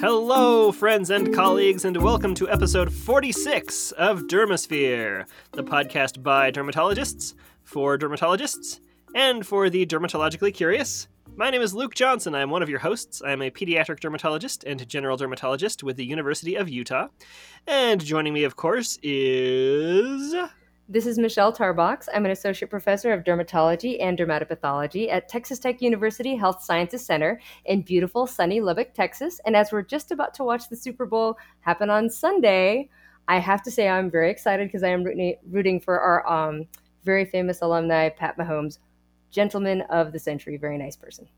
Hello, friends and colleagues, and welcome to episode 46 of Dermosphere, the podcast by dermatologists, for dermatologists, and for the dermatologically curious. My name is Luke Johnson. I'm one of your hosts. I am a pediatric dermatologist and general dermatologist with the University of Utah. And joining me, of course, is. This is Michelle Tarbox. I'm an associate professor of dermatology and dermatopathology at Texas Tech University Health Sciences Center in beautiful, sunny Lubbock, Texas. And as we're just about to watch the Super Bowl happen on Sunday, I have to say I'm very excited because I am rooting for our um, very famous alumni, Pat Mahomes, gentleman of the century, very nice person.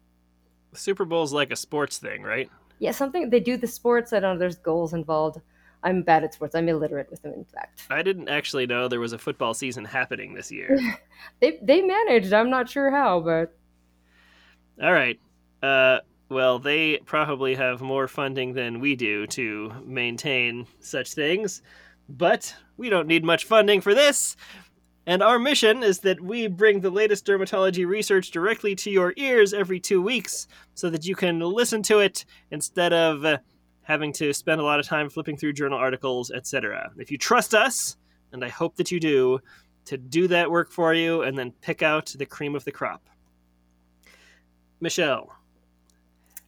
The Super Bowl is like a sports thing, right? Yeah, something they do the sports. I don't know. There's goals involved. I'm bad at sports. I'm illiterate with them, in fact. I didn't actually know there was a football season happening this year. they they managed. I'm not sure how, but all right. Uh, well, they probably have more funding than we do to maintain such things, but we don't need much funding for this. And our mission is that we bring the latest dermatology research directly to your ears every two weeks so that you can listen to it instead of. Uh, having to spend a lot of time flipping through journal articles, etc. If you trust us, and I hope that you do, to do that work for you and then pick out the cream of the crop. Michelle.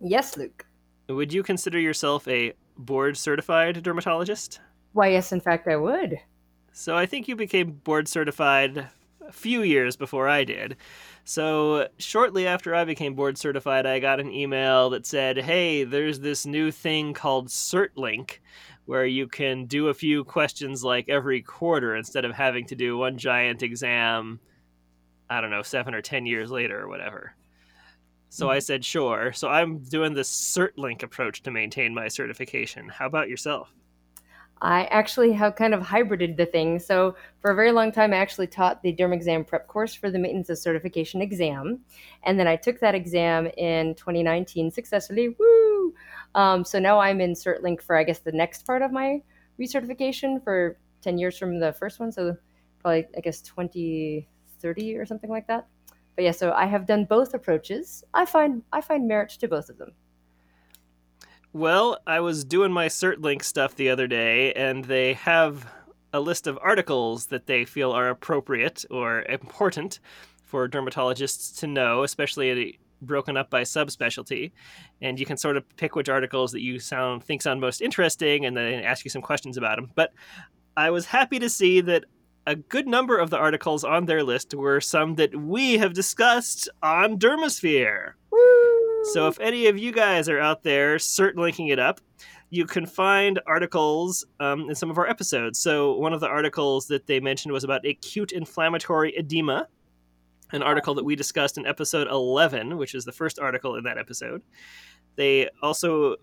Yes, Luke. Would you consider yourself a board certified dermatologist? Why, yes, in fact, I would. So I think you became board certified a few years before I did. So, shortly after I became board certified, I got an email that said, Hey, there's this new thing called CertLink where you can do a few questions like every quarter instead of having to do one giant exam, I don't know, seven or 10 years later or whatever. So I mm-hmm. said, Sure. So I'm doing this CertLink approach to maintain my certification. How about yourself? I actually have kind of hybrided the thing. So for a very long time, I actually taught the derm exam prep course for the maintenance of certification exam, and then I took that exam in 2019 successfully. Woo! Um, so now I'm in CertLink for I guess the next part of my recertification for 10 years from the first one. So probably I guess 2030 or something like that. But yeah, so I have done both approaches. I find I find merit to both of them. Well, I was doing my CertLink stuff the other day, and they have a list of articles that they feel are appropriate or important for dermatologists to know, especially broken up by subspecialty. And you can sort of pick which articles that you sound think sound most interesting, and then ask you some questions about them. But I was happy to see that a good number of the articles on their list were some that we have discussed on Dermosphere. Woo! So if any of you guys are out there cert linking it up, you can find articles um, in some of our episodes. So one of the articles that they mentioned was about acute inflammatory edema, an article that we discussed in episode 11, which is the first article in that episode. They also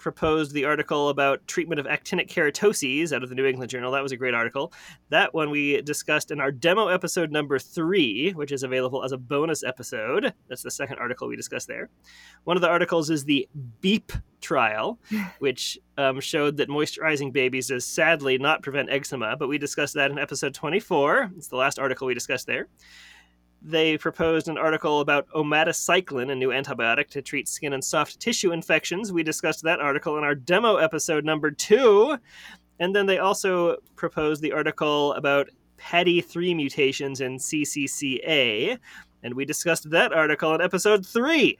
proposed the article about treatment of actinic keratoses out of the New England Journal. That was a great article. That one we discussed in our demo episode number three, which is available as a bonus episode. That's the second article we discussed there. One of the articles is the BEEP trial, which um, showed that moisturizing babies does sadly not prevent eczema, but we discussed that in episode 24. It's the last article we discussed there they proposed an article about omadacycline, a new antibiotic to treat skin and soft tissue infections. We discussed that article in our demo episode number two. And then they also proposed the article about PADI3 mutations in CCCA. And we discussed that article in episode three.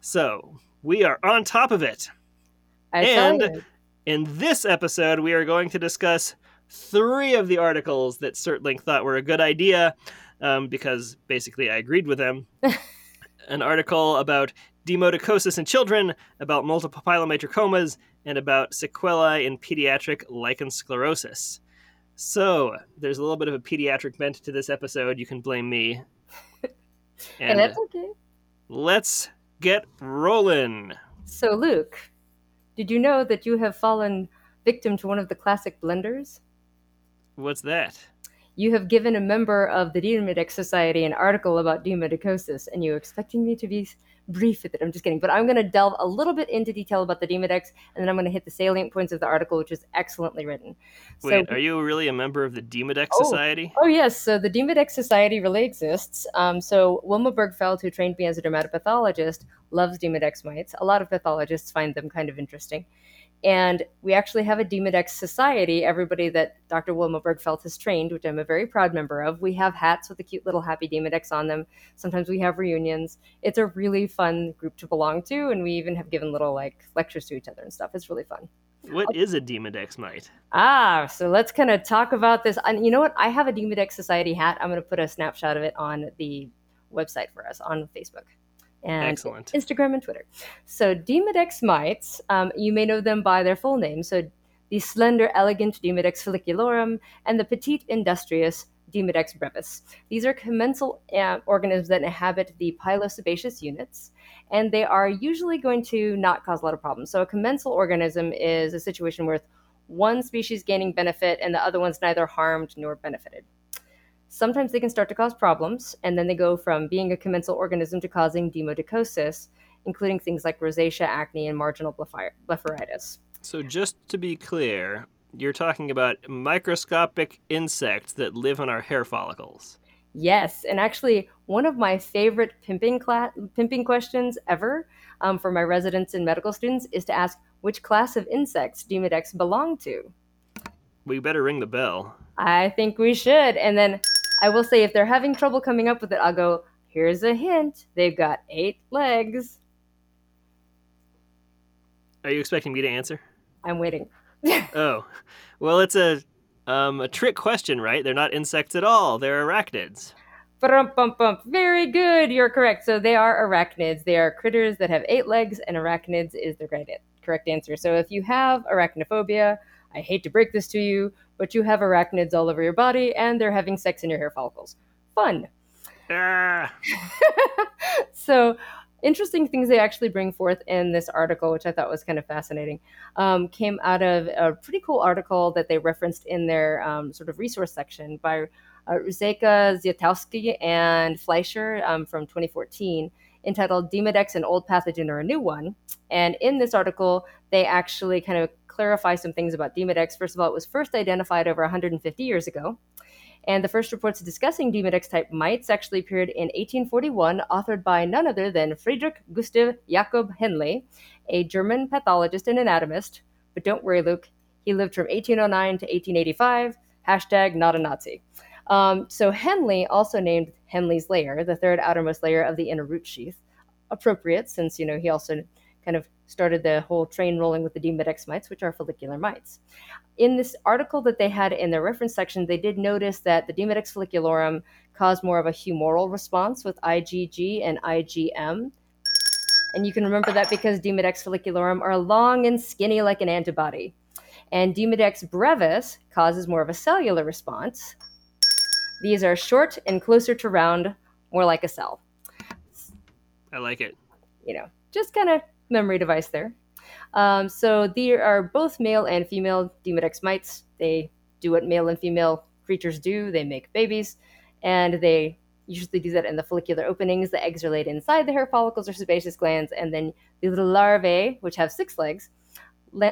So we are on top of it. I and in this episode, we are going to discuss three of the articles that CertLink thought were a good idea um, because basically I agreed with them. An article about demodicosis in children, about multiple pilomatricomas, and about sequelae in pediatric lichen sclerosis. So there's a little bit of a pediatric bent to this episode. You can blame me. And, and that's okay. Let's get rolling. So, Luke, did you know that you have fallen victim to one of the classic blunders? What's that? You have given a member of the Demodex Society an article about demodicosis, and you're expecting me to be brief with it. I'm just kidding. But I'm going to delve a little bit into detail about the Demodex, and then I'm going to hit the salient points of the article, which is excellently written. Wait, so, are you really a member of the Demodex oh, Society? Oh, yes. So the Demodex Society really exists. Um, so Wilma Bergfeld, who trained me as a dermatopathologist, loves Demodex mites. A lot of pathologists find them kind of interesting. And we actually have a Demodex Society, everybody that Dr. Wilma Bergfeld has trained, which I'm a very proud member of. We have hats with a cute little happy Demodex on them. Sometimes we have reunions. It's a really fun group to belong to, and we even have given little like lectures to each other and stuff. It's really fun. What is a Demodex mite? Ah, so let's kind of talk about this. And you know what? I have a Demodex Society hat. I'm going to put a snapshot of it on the website for us on Facebook and Excellent. Instagram and Twitter. So Demodex mites, um, you may know them by their full name. So the slender, elegant Demodex folliculorum and the petite, industrious Demodex brevis. These are commensal uh, organisms that inhabit the pilosebaceous units, and they are usually going to not cause a lot of problems. So a commensal organism is a situation where one species gaining benefit and the other one's neither harmed nor benefited. Sometimes they can start to cause problems, and then they go from being a commensal organism to causing demodicosis, including things like rosacea, acne, and marginal blepharitis. So, just to be clear, you're talking about microscopic insects that live on our hair follicles. Yes, and actually, one of my favorite pimping cla- pimping questions ever um, for my residents and medical students is to ask which class of insects Demodex belong to. We better ring the bell. I think we should, and then I will say if they're having trouble coming up with it, I'll go, here's a hint. They've got eight legs. Are you expecting me to answer? I'm waiting. oh. Well, it's a um, a trick question, right? They're not insects at all. They're arachnids. Ba-dum-bum-bum. Very good. You're correct. So they are arachnids. They are critters that have eight legs, and arachnids is the correct answer. So if you have arachnophobia, I hate to break this to you, but you have arachnids all over your body and they're having sex in your hair follicles. Fun. Ah. so, interesting things they actually bring forth in this article, which I thought was kind of fascinating, um, came out of a pretty cool article that they referenced in their um, sort of resource section by uh, Ruzeka Ziatowski and Fleischer um, from 2014 entitled Demodex, an old pathogen or a new one. And in this article, they actually kind of clarify some things about Demodex. First of all, it was first identified over 150 years ago. And the first reports discussing Demodex type mites actually appeared in 1841, authored by none other than Friedrich Gustav Jakob Henle, a German pathologist and anatomist. But don't worry, Luke, he lived from 1809 to 1885. Hashtag not a Nazi. Um, so Henle also named Henle's layer, the third outermost layer of the inner root sheath, appropriate since you know he also kind of started the whole train rolling with the Demodex mites, which are follicular mites. In this article that they had in their reference section, they did notice that the Demodex folliculorum caused more of a humoral response with IgG and IgM. And you can remember that because Demodex folliculorum are long and skinny like an antibody. And Demodex brevis causes more of a cellular response, these are short and closer to round, more like a cell. I like it. You know, just kind of memory device there. Um, so there are both male and female Demodex mites. They do what male and female creatures do. They make babies, and they usually do that in the follicular openings. The eggs are laid inside the hair follicles or sebaceous glands, and then the little larvae, which have six legs,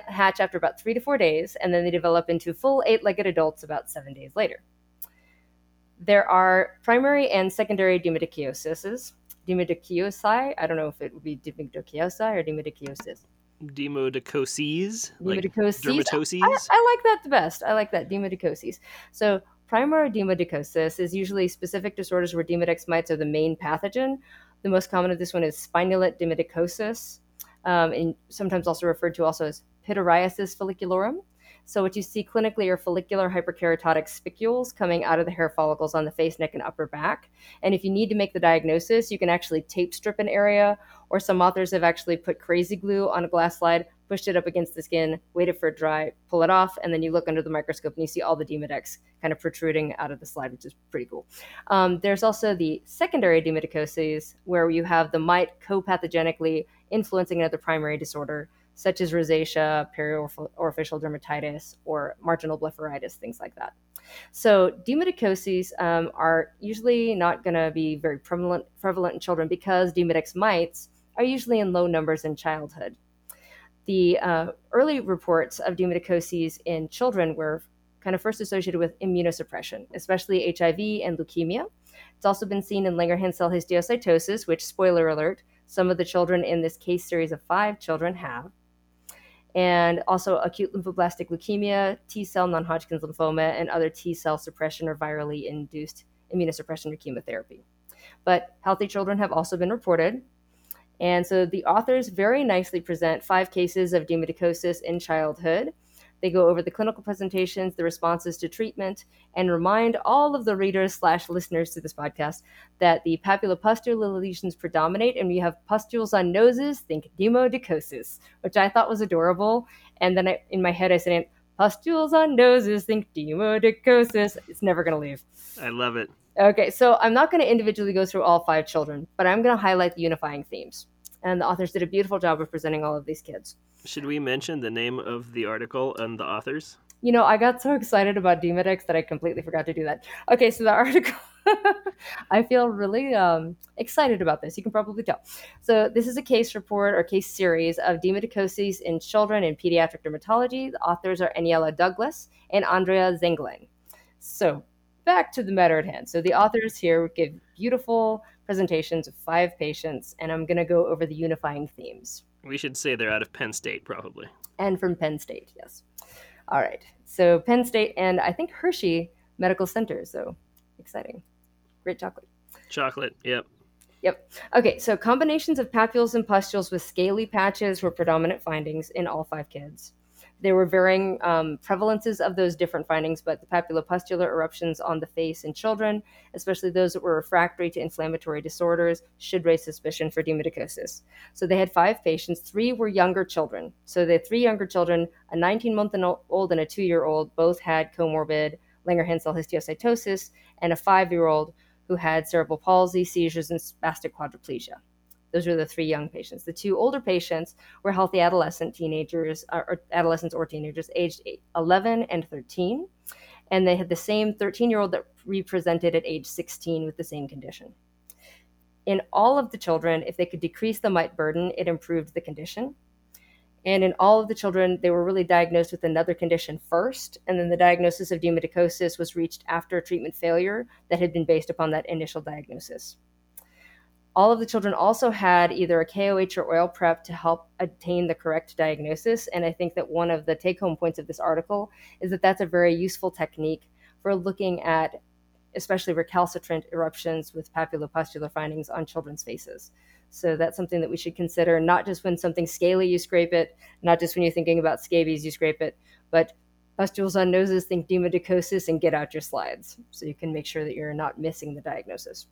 hatch after about three to four days, and then they develop into full eight-legged adults about seven days later. There are primary and secondary demodichioses. Demodiciosi, I don't know if it would be demodiciosi or demodiciosis. Demodicoses? Like dermatoses? I, I, like that the best. I like that, demodicoses. So primary demodicosis is usually specific disorders where demodex mites are the main pathogen. The most common of this one is spinulate demodicosis, um, and sometimes also referred to also as pityriasis folliculorum. So what you see clinically are follicular hyperkeratotic spicules coming out of the hair follicles on the face, neck, and upper back. And if you need to make the diagnosis, you can actually tape strip an area, or some authors have actually put crazy glue on a glass slide, pushed it up against the skin, waited for it dry, pull it off, and then you look under the microscope and you see all the demodex kind of protruding out of the slide, which is pretty cool. Um, there's also the secondary demodicoses, where you have the mite co-pathogenically influencing another primary disorder such as rosacea, periorificial dermatitis, or marginal blepharitis, things like that. So demodicoses um, are usually not going to be very prevalent, prevalent in children because Demodex mites are usually in low numbers in childhood. The uh, early reports of demodicoses in children were kind of first associated with immunosuppression, especially HIV and leukemia. It's also been seen in Langerhans cell histiocytosis, which, spoiler alert, some of the children in this case series of five children have. And also acute lymphoblastic leukemia, T cell non Hodgkin's lymphoma, and other T cell suppression or virally induced immunosuppression or chemotherapy. But healthy children have also been reported. And so the authors very nicely present five cases of demodicosis in childhood they go over the clinical presentations, the responses to treatment, and remind all of the readers slash listeners to this podcast that the papulopustular lesions predominate, and we have pustules on noses. Think demodicosis, which I thought was adorable. And then I, in my head, I said, "Pustules on noses. Think demodicosis." It's never going to leave. I love it. Okay, so I'm not going to individually go through all five children, but I'm going to highlight the unifying themes. And the authors did a beautiful job of presenting all of these kids. Should we mention the name of the article and the authors? You know, I got so excited about Demodex that I completely forgot to do that. Okay, so the article, I feel really um, excited about this. You can probably tell. So, this is a case report or case series of demodicosis in children in pediatric dermatology. The authors are Aniela Douglas and Andrea Zaenglein. So, back to the matter at hand. So, the authors here give beautiful presentations of five patients, and I'm going to go over the unifying themes. We should say they're out of Penn State, probably. And from Penn State, yes. All right. So Penn State and I think Hershey Medical Center. So exciting. Great chocolate. Chocolate, yep. Yep. Okay, so combinations of papules and pustules with scaly patches were predominant findings in all five kids. There were varying um, prevalences of those different findings, but the papulopustular eruptions on the face in children, especially those that were refractory to inflammatory disorders, should raise suspicion for demodicosis. So they had five patients. Three were younger children. So the three younger children, a 19 month old and a two year old, both had comorbid Langerhans cell histiocytosis, and a five year old who had cerebral palsy, seizures, and spastic quadriplegia. Those were the three young patients. The two older patients were healthy adolescent teenagers, or adolescents or teenagers, aged 11 and 13. And they had the same 13 year old that represented at age 16 with the same condition. In all of the children, if they could decrease the mite burden, it improved the condition. And in all of the children, they were really diagnosed with another condition first, and then the diagnosis of demodicosis was reached after treatment failure that had been based upon that initial diagnosis. All of the children also had either a KOH or oil prep to help attain the correct diagnosis. And I think that one of the take home points of this article is that that's a very useful technique for looking at especially recalcitrant eruptions with papulopustular findings on children's faces. So that's something that we should consider, not just when something's scaly, you scrape it, not just when you're thinking about scabies, you scrape it, but pustules on noses, think demodicosis, and get out your slides so you can make sure that you're not missing the diagnosis.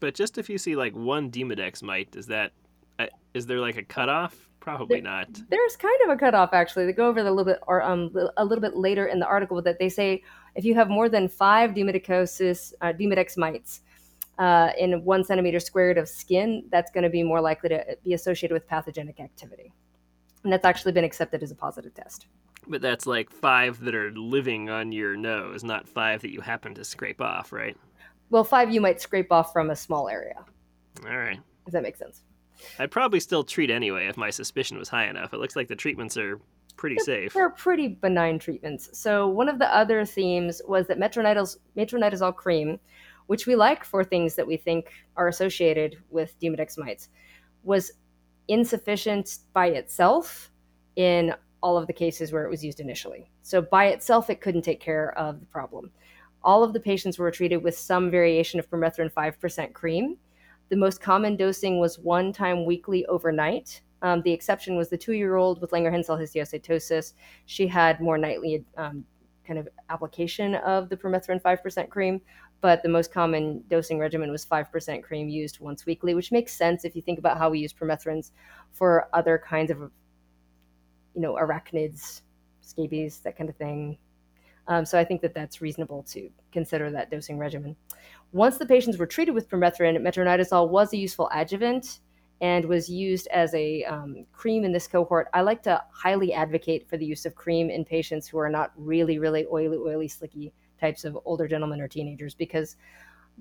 But just if you see like one Demodex mite, is that uh, is there like a cutoff? Probably there, not. There's kind of a cutoff actually. They go over the little bit or um a little bit later in the article that they say if you have more than five demodicosis uh, Demodex mites uh, in one centimeter squared of skin, that's going to be more likely to be associated with pathogenic activity, and that's actually been accepted as a positive test. But that's like five that are living on your nose, not five that you happen to scrape off, right? Well, five you might scrape off from a small area. All right. Does that make sense. I'd probably still treat anyway if my suspicion was high enough. It looks like the treatments are pretty they're, safe. They're pretty benign treatments. So one of the other themes was that metronidazole cream, which we like for things that we think are associated with Demodex mites, was insufficient by itself in all of the cases where it was used initially. So by itself, it couldn't take care of the problem. All of the patients were treated with some variation of permethrin 5% cream. The most common dosing was one time weekly overnight. Um, the exception was the two year old with Langerhans cell histiocytosis. She had more nightly um, kind of application of the permethrin 5% cream, but the most common dosing regimen was 5% cream used once weekly, which makes sense if you think about how we use permethrins for other kinds of, you know, arachnids, scabies, that kind of thing, um, so I think that that's reasonable to consider that dosing regimen. Once the patients were treated with permethrin, metronidazole was a useful adjuvant and was used as a um, cream in this cohort. I like to highly advocate for the use of cream in patients who are not really, really oily, oily, slicky types of older gentlemen or teenagers because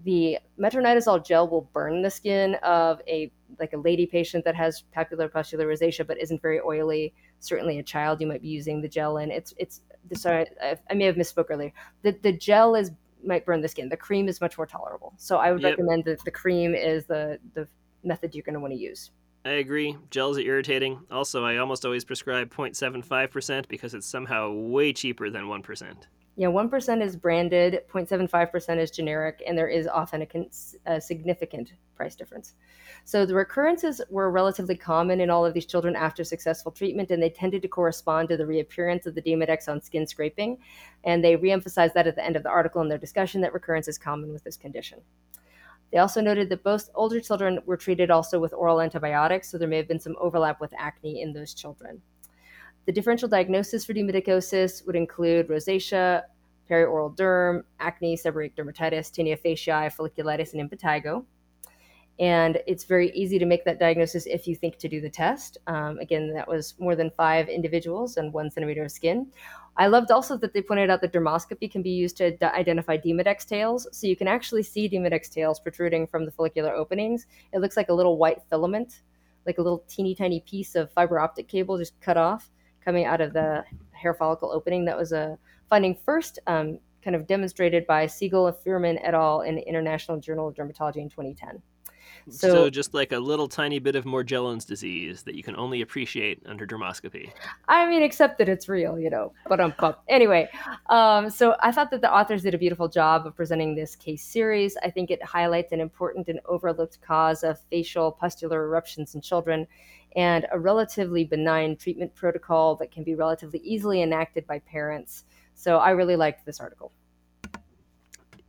the metronidazole gel will burn the skin of a like a lady patient that has papular pustular rosacea but isn't very oily. Certainly, a child you might be using the gel in. It's it's sorry I, I may have misspoke earlier. The the gel is might burn the skin. The cream is much more tolerable. So I would yep. recommend that the cream is the the method you're going to want to use. I agree. Gels are irritating. Also, I almost always prescribe 0.75% because it's somehow way cheaper than 1%. Yeah, 1% is branded, 0.75% is generic, and there is often a, a, significant price difference. So the recurrences were relatively common in all of these children after successful treatment, and they tended to correspond to the reappearance of the Demodex on skin scraping. And they reemphasized that at the end of the article in their discussion that recurrence is common with this condition. They also noted that both older children were treated also with oral antibiotics, so there may have been some overlap with acne in those children. The differential diagnosis for demodicosis would include rosacea, perioral derm, acne, seborrheic dermatitis, tinea faciae, folliculitis, and impetigo. And it's very easy to make that diagnosis if you think to do the test. Um, again, that was more than five individuals and one centimeter of skin. I loved also that they pointed out that dermoscopy can be used to d- identify Demodex tails. So you can actually see Demodex tails protruding from the follicular openings. It looks like a little white filament, like a little teeny tiny piece of fiber optic cable just cut off coming out of the hair follicle opening. That was a finding first um, kind of demonstrated by Siegel and Feuerman et al. in the International Journal of Dermatology in 2010. So, so, just like a little tiny bit of Morgellons disease that you can only appreciate under dermoscopy. I mean, except that it's real, you know. But um, anyway, um, so I thought that the authors did a beautiful job of presenting this case series. I think it highlights an important and overlooked cause of facial pustular eruptions in children and a relatively benign treatment protocol that can be relatively easily enacted by parents. So I really liked this article.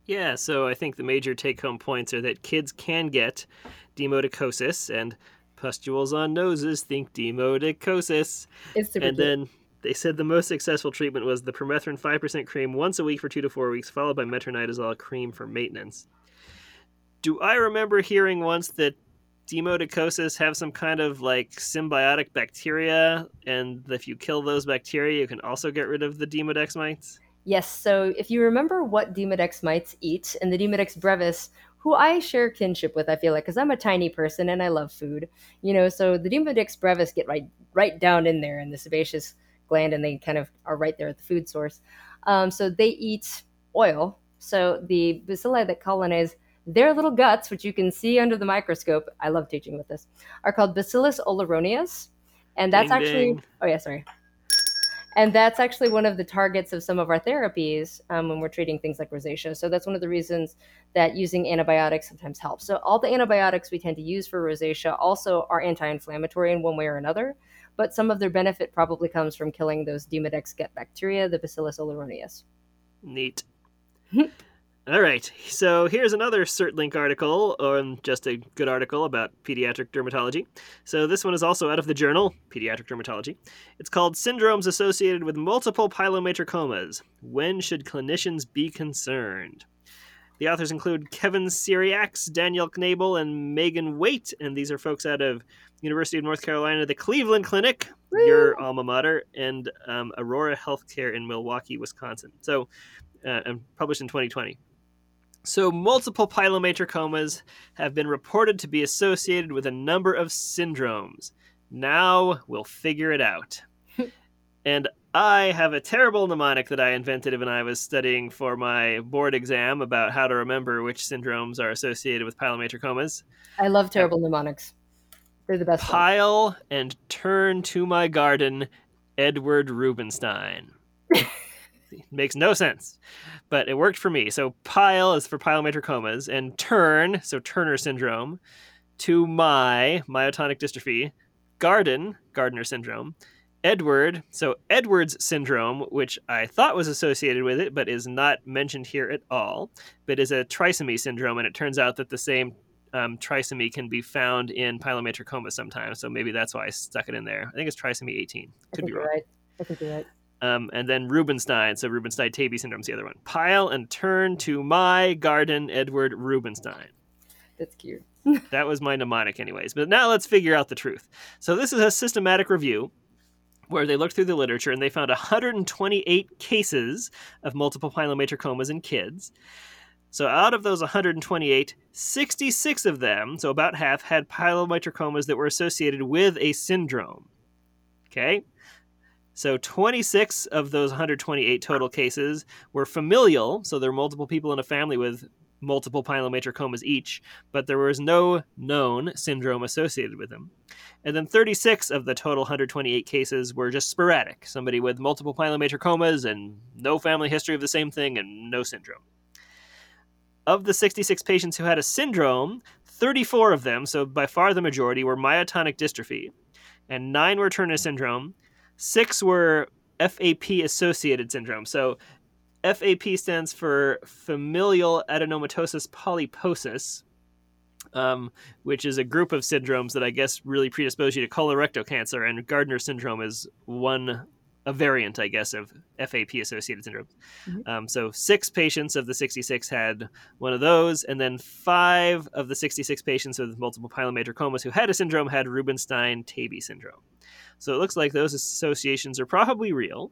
Yeah, so I think the major take home points are that kids can get demodicosis and pustules on noses think demodicosis. and then they said the most successful treatment was the permethrin 5% cream once a week for two to four weeks, followed by metronidazole cream for maintenance. Do I remember hearing once that demodicosis have some kind of like symbiotic bacteria, and if you kill those bacteria, you can also get rid of the demodex mites? Yes. So if you remember what demodex mites eat, and the demodex brevis, who I share kinship with, I feel like, because I'm a tiny person and I love food, you know. So the demodex brevis get right right down in there in the sebaceous gland, and they kind of are right there at the food source. Um, so they eat oil. So the bacilli that colonize their little guts, which you can see under the microscope, I love teaching with this, are called Bacillus oleronius. And that's ding, actually, ding. oh yeah, sorry. And that's actually one of the targets of some of our therapies um, when we're treating things like rosacea. So that's one of the reasons that using antibiotics sometimes helps. So all the antibiotics we tend to use for rosacea also are anti-inflammatory in one way or another, but some of their benefit probably comes from killing those Demodex gut bacteria, the Bacillus oleronius. Neat. All right, so here's another CertLink article, or just a good article about pediatric dermatology. So this one is also out of the journal, Pediatric Dermatology. It's called Syndromes Associated with Multiple Pilomatricomas. When should clinicians be concerned? The authors include Kevin Ciriacks, Daniel Knabel, and Megan Waite, and these are folks out of University of North Carolina, the Cleveland Clinic, Woo! your alma mater, and um, Aurora Healthcare in Milwaukee, Wisconsin. So, uh, and published in 2020. So, multiple pilomatricomas have been reported to be associated with a number of syndromes. Now we'll figure it out. and I have a terrible mnemonic that I invented when I was studying for my board exam about how to remember which syndromes are associated with pilomatricomas. I love uh, terrible mnemonics. They're the best. Pile one. and turn to my garden, Edward Rubinstein. makes no sense, but it worked for me. So pile is for pilomatricomas, and turn, so Turner syndrome, to my myotonic dystrophy, garden, Gardner syndrome, Edward, so Edwards syndrome, which I thought was associated with it, but is not mentioned here at all, but is a trisomy syndrome, and it turns out that the same um, trisomy can be found in pilomatricoma sometimes. So maybe that's why I stuck it in there. I think it's trisomy 18. Could be wrong. Right. I think you're right. Um, and then Rubinstein, so Rubinstein Taybi syndrome is the other one. Pile and turn to my garden, Edward Rubinstein. That's cute. that was my mnemonic, anyways. But now let's figure out the truth. So this is a systematic review where they looked through the literature and they found 128 cases of multiple pilomatricomas in kids. So out of those 128, 66 of them, so about half, had pilomatricomas that were associated with a syndrome. Okay? So 26 of those 128 total cases were familial, so there are multiple people in a family with multiple pilomatricomas each, but there was no known syndrome associated with them. And then 36 of the total 128 cases were just sporadic, somebody with multiple pilomatricomas and no family history of the same thing and no syndrome. Of the 66 patients who had a syndrome, 34 of them, so by far the majority, were myotonic dystrophy, and nine were Turner syndrome, six were FAP associated syndrome. So FAP stands for familial adenomatosis polyposis, um, which is a group of syndromes that I guess really predispose you to colorectal cancer, and Gardner syndrome is one a variant, I guess, of FAP associated syndrome. Mm-hmm. Um, so six patients of the 66 had one of those, and then five of the 66 patients with multiple pilomatricomas who had a syndrome had Rubinstein Taybi syndrome. So it looks like those associations are probably real.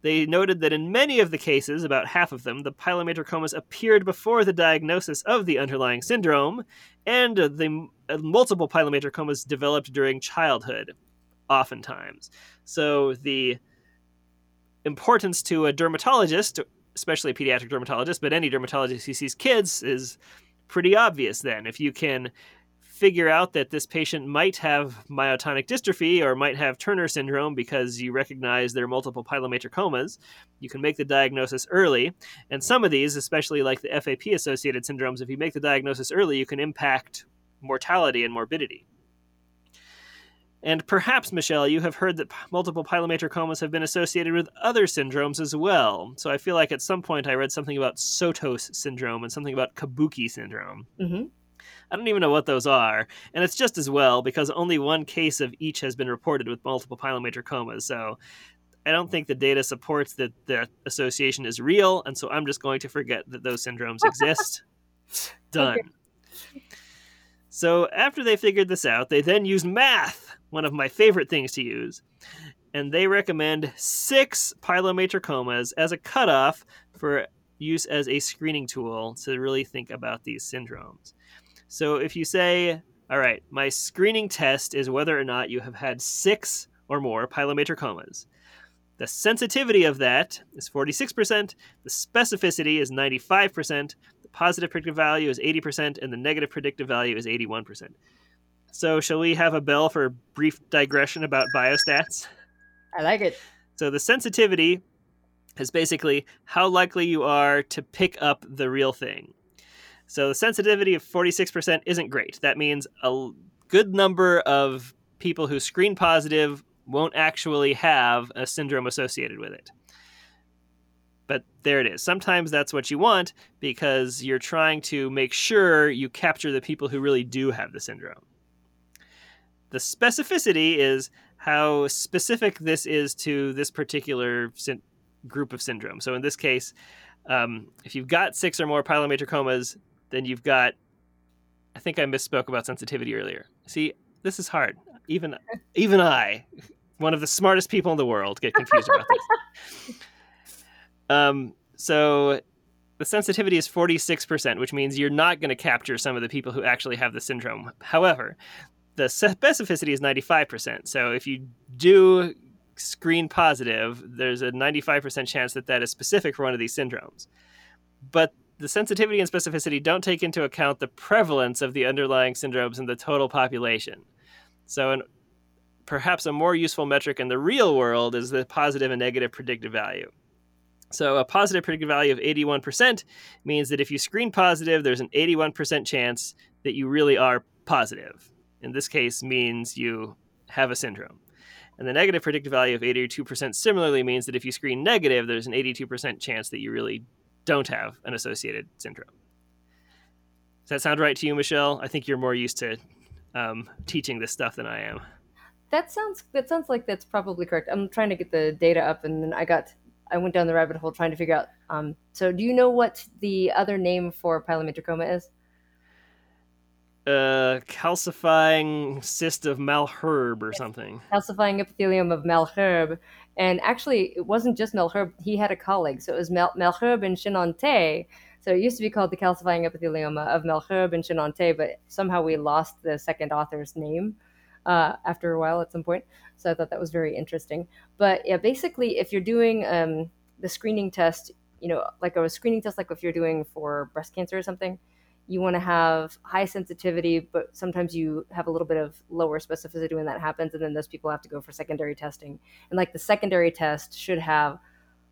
They noted that in many of the cases, about half of them, the pilomatricomas appeared before the diagnosis of the underlying syndrome, and the uh, multiple pilomatricomas developed during childhood, oftentimes. So the importance to a dermatologist, especially a pediatric dermatologist, but any dermatologist who sees kids, is pretty obvious then. If you can figure out that this patient might have myotonic dystrophy or might have Turner syndrome because you recognize there are multiple pilomatricomas, you can make the diagnosis early. And some of these, especially like the FAP associated syndromes, if you make the diagnosis early, you can impact mortality and morbidity. And perhaps, Michelle, you have heard that multiple pilomatricomas have been associated with other syndromes as well. So I feel like at some point I read something about Sotos syndrome and something about Kabuki syndrome. Mm-hmm. I don't even know what those are. And it's just as well because only one case of each has been reported with multiple pilomatricomas. So I don't think the data supports that the association is real. And so I'm just going to forget that those syndromes exist. Done. Okay. So after they figured this out, they then used math, one of my favorite things to use. And they recommend six pilomatricomas as a cutoff for use as a screening tool to really think about these syndromes. So if you say, all right, my screening test is whether or not you have had six or more pilomatricomas. The sensitivity of that is 46%, the specificity is 95%, the positive predictive value is 80%, and the negative predictive value is 81%. So, shall we have a bell for a brief digression about biostats? I like it. So, the sensitivity is basically how likely you are to pick up the real thing. So the sensitivity of 46% isn't great. That means a good number of people who screen positive won't actually have a syndrome associated with it. But there it is. Sometimes that's what you want because you're trying to make sure you capture the people who really do have the syndrome. The specificity is how specific this is to this particular group of syndrome. So in this case, um, if you've got six or more pilomatricomas, then you've got I think I misspoke about sensitivity earlier. See, this is hard. Even even I, one of the smartest people in the world, get confused about this. Um, so the sensitivity is 46%, which means you're not going to capture some of the people who actually have the syndrome. However, the specificity is 95%. So if you do screen positive, there's a 95% chance that that is specific for one of these syndromes. But the sensitivity and specificity don't take into account the prevalence of the underlying syndromes in the total population. So, an, perhaps a more useful metric in the real world is the positive and negative predictive value. So, a positive predictive value of 81% means that if you screen positive, there's an 81% chance that you really are positive. In this case, means you have a syndrome. And the negative predictive value of 82% similarly means that if you screen negative, there's an 82% chance that you really don't have an associated syndrome. Does that sound right to you, Michelle? I think you're more used to um, teaching this stuff than I am. That sounds that sounds like that's probably correct. I'm trying to get the data up, and then I got I went down the rabbit hole trying to figure out. Um, so, do you know what the other name for pilomatricoma is? uh, calcifying cyst of Malherbe or something. Calcifying epithelium of Malherbe. And actually, it wasn't just Malherbe. He had a colleague. So it was Mal- and Chenantais. So it used to be called the calcifying epithelioma of Malherbe and Chenantais, but somehow we lost the second author's name uh, after a while at some point. So I thought that was very interesting. But yeah, basically, if you're doing um, the screening test, you know, like a screening test, like if you're doing for breast cancer or something, you want to have high sensitivity, but sometimes you have a little bit of lower specificity when that happens, and then those people have to go for secondary testing. And like the secondary test should have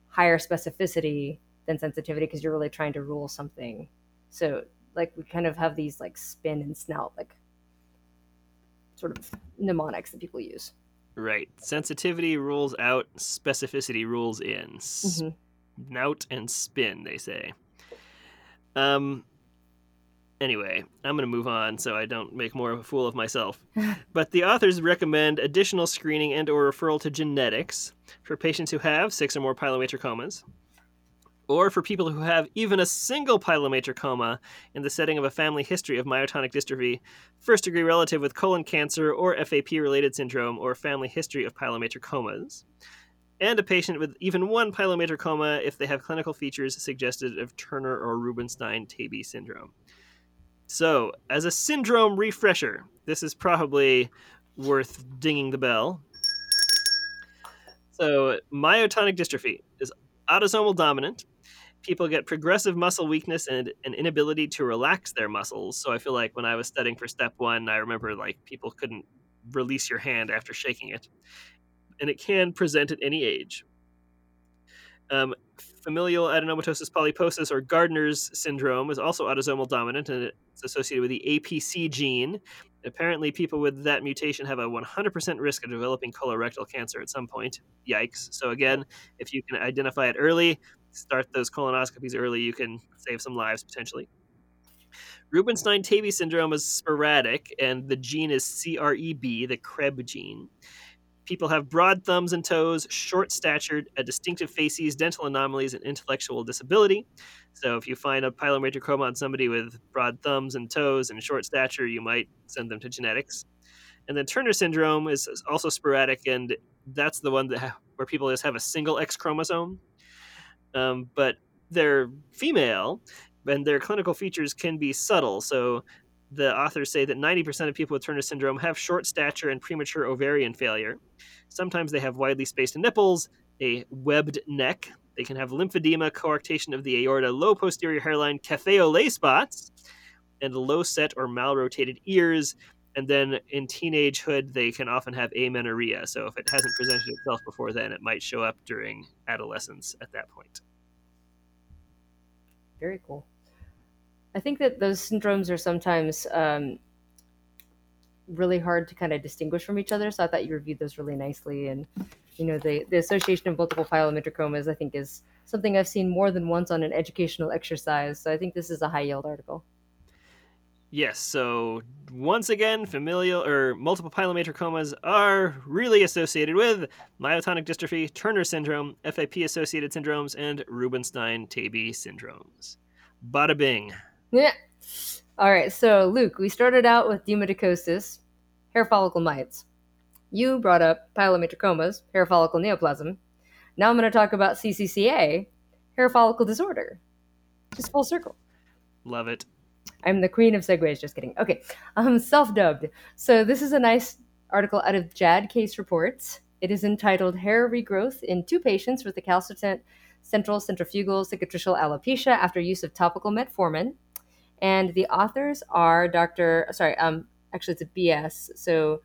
higher specificity than sensitivity because you're really trying to rule something. So like we kind of have these like spin and snout like sort of mnemonics that people use. Right. Sensitivity rules out, specificity rules in. Mm-hmm. Snout and spin, they say. Um, Anyway, I'm going to move on so I don't make more of a fool of myself. but the authors recommend additional screening and or referral to genetics for patients who have six or more pilomatricomas, or for people who have even a single pilomatricoma in the setting of a family history of myotonic dystrophy, first degree relative with colon cancer or FAP related syndrome, or family history of pilomatricomas and a patient with even one pilomatricoma if they have clinical features suggestive of Turner or Rubinstein-Taybi syndrome. So, as a syndrome refresher, this is probably worth dinging the bell. So, myotonic dystrophy is autosomal dominant. People get progressive muscle weakness and an inability to relax their muscles. So, I feel like when I was studying for step one, I remember like people couldn't release your hand after shaking it. And it can present at any age. Um, familial adenomatosis polyposis or Gardner's syndrome is also autosomal dominant and it's associated with the APC gene. Apparently, people with that mutation have a 100% risk of developing colorectal cancer at some point. Yikes. So, again, if you can identify it early, start those colonoscopies early, you can save some lives potentially. Rubinstein-Taybi syndrome is sporadic, and the gene is CREB, the CREB gene. People have broad thumbs and toes, short statured, a distinctive facies, dental anomalies, and intellectual disability. So if you find a pilomatricoma on somebody with broad thumbs and toes and short stature, you might send them to genetics. And then Turner syndrome is also sporadic, and that's the one that ha- where people just have a single X chromosome, um, but they're female, and their clinical features can be subtle. So the authors say that 90% of people with Turner syndrome have short stature and premature ovarian failure. Sometimes they have widely spaced nipples, a webbed neck. They can have lymphedema, coarctation of the aorta, low posterior hairline, cafe au lait spots, and low set or malrotated ears. And then in teenagehood, they can often have amenorrhea. So if it hasn't presented itself before then, it might show up during adolescence at that point. Very cool. I think that those syndromes are sometimes um, really hard to kind of distinguish from each other. So I thought you reviewed those really nicely. And, you know, the, the association of multiple pilomatricomas, I think, is something I've seen more than once on an educational exercise. So I think this is a high yield article. Yes, so once again, familial or multiple pilomatricomas are really associated with myotonic dystrophy, Turner syndrome, FAP associated syndromes, and Rubinstein Taybi syndromes. Bada bing. Yeah. All right, so Luke, we started out with demodicosis, hair follicle mites. You brought up pilomatricomas, hair follicle neoplasm. Now I'm going to talk about CCCA, hair follicle disorder. Just full circle. Love it. I'm the queen of segues, just kidding. Okay, um, self dubbed. So this is a nice article out of JAAD Case Reports. It is entitled Hair Regrowth in Two Patients with Recalcitrant Central Centrifugal Cicatricial Alopecia After Use of Topical Metformin and the authors are Dr. Sorry, um, actually it's a BS. So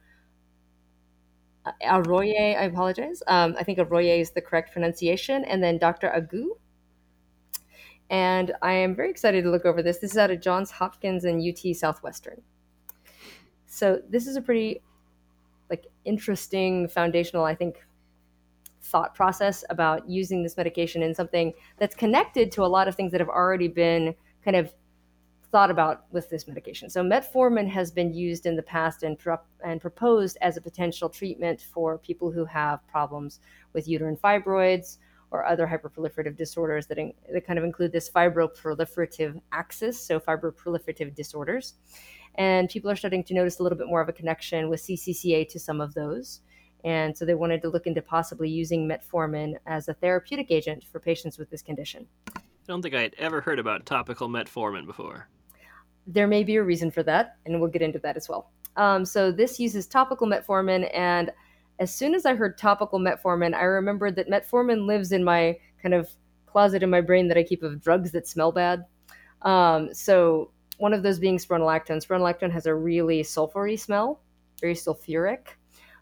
uh, Arroye, I apologize. Um, I think Arroye is the correct pronunciation, and then Dr. Aguh. And I am very excited to look over this. This is out of Johns Hopkins and UT Southwestern. So this is a pretty like interesting foundational, I think, thought process about using this medication in something that's connected to a lot of things that have already been kind of thought about with this medication. So metformin has been used in the past and, pro- and proposed as a potential treatment for people who have problems with uterine fibroids or other hyperproliferative disorders that, in, that kind of include this fibroproliferative axis, so fibroproliferative disorders. And people are starting to notice a little bit more of a connection with CCCA to some of those. And so they wanted to look into possibly using metformin as a therapeutic agent for patients with this condition. I don't think I'd ever heard about topical metformin before. There may be a reason for that, and we'll get into that as well. Um, so this uses topical metformin, and as soon as I heard topical metformin, I remembered that metformin lives in my kind of closet in my brain that I keep of drugs that smell bad. Um, so one of those being spironolactone. Spironolactone has a really sulfury smell, very sulfuric.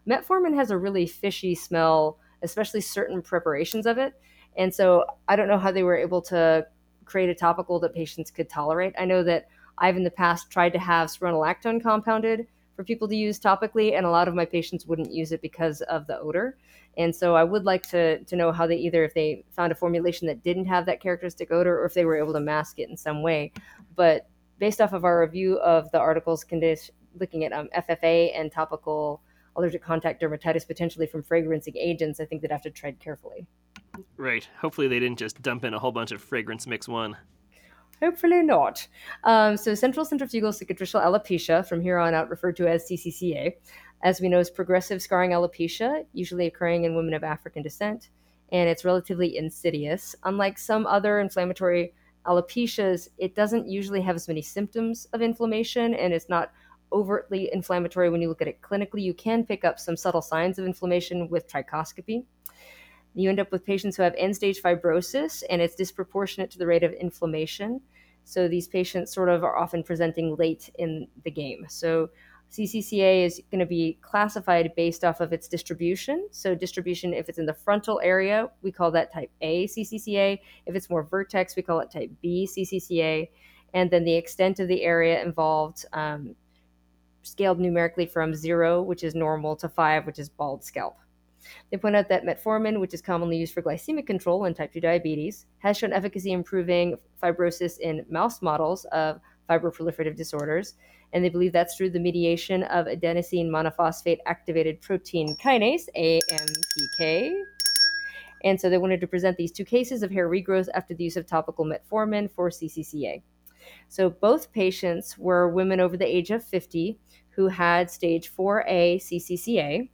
Metformin has a really fishy smell, especially certain preparations of it. And so I don't know how they were able to create a topical that patients could tolerate. I know that I've in the past tried to have spironolactone compounded for people to use topically, and a lot of my patients wouldn't use it because of the odor. And so I would like to to know how they either if they found a formulation that didn't have that characteristic odor, or if they were able to mask it in some way. But based off of our review of the articles condition, looking at um, FFA and topical allergic contact dermatitis potentially from fragrancing agents, I think they'd have to tread carefully. Right. Hopefully, they didn't just dump in a whole bunch of fragrance mix one. Hopefully not. Um, so, central centrifugal cicatricial alopecia, from here on out referred to as CCCA, as we know, is progressive scarring alopecia, usually occurring in women of African descent, and it's relatively insidious. Unlike some other inflammatory alopecias, it doesn't usually have as many symptoms of inflammation, and it's not overtly inflammatory when you look at it clinically. You can pick up some subtle signs of inflammation with trichoscopy. You end up with patients who have end stage fibrosis, and it's disproportionate to the rate of inflammation. So these patients sort of are often presenting late in the game. So CCCA is going to be classified based off of its distribution. So, distribution, if it's in the frontal area, we call that type A CCCA. If it's more vertex, we call it type B CCCA. And then the extent of the area involved, um, scaled numerically from zero, which is normal, to five, which is bald scalp. They point out that metformin, which is commonly used for glycemic control in type 2 diabetes, has shown efficacy improving fibrosis in mouse models of fibroproliferative disorders, and they believe that's through the mediation of adenosine monophosphate activated protein kinase, AMPK. And so they wanted to present these two cases of hair regrowth after the use of topical metformin for CCCA. So both patients were women over the age of 50 who had stage 4A CCCA.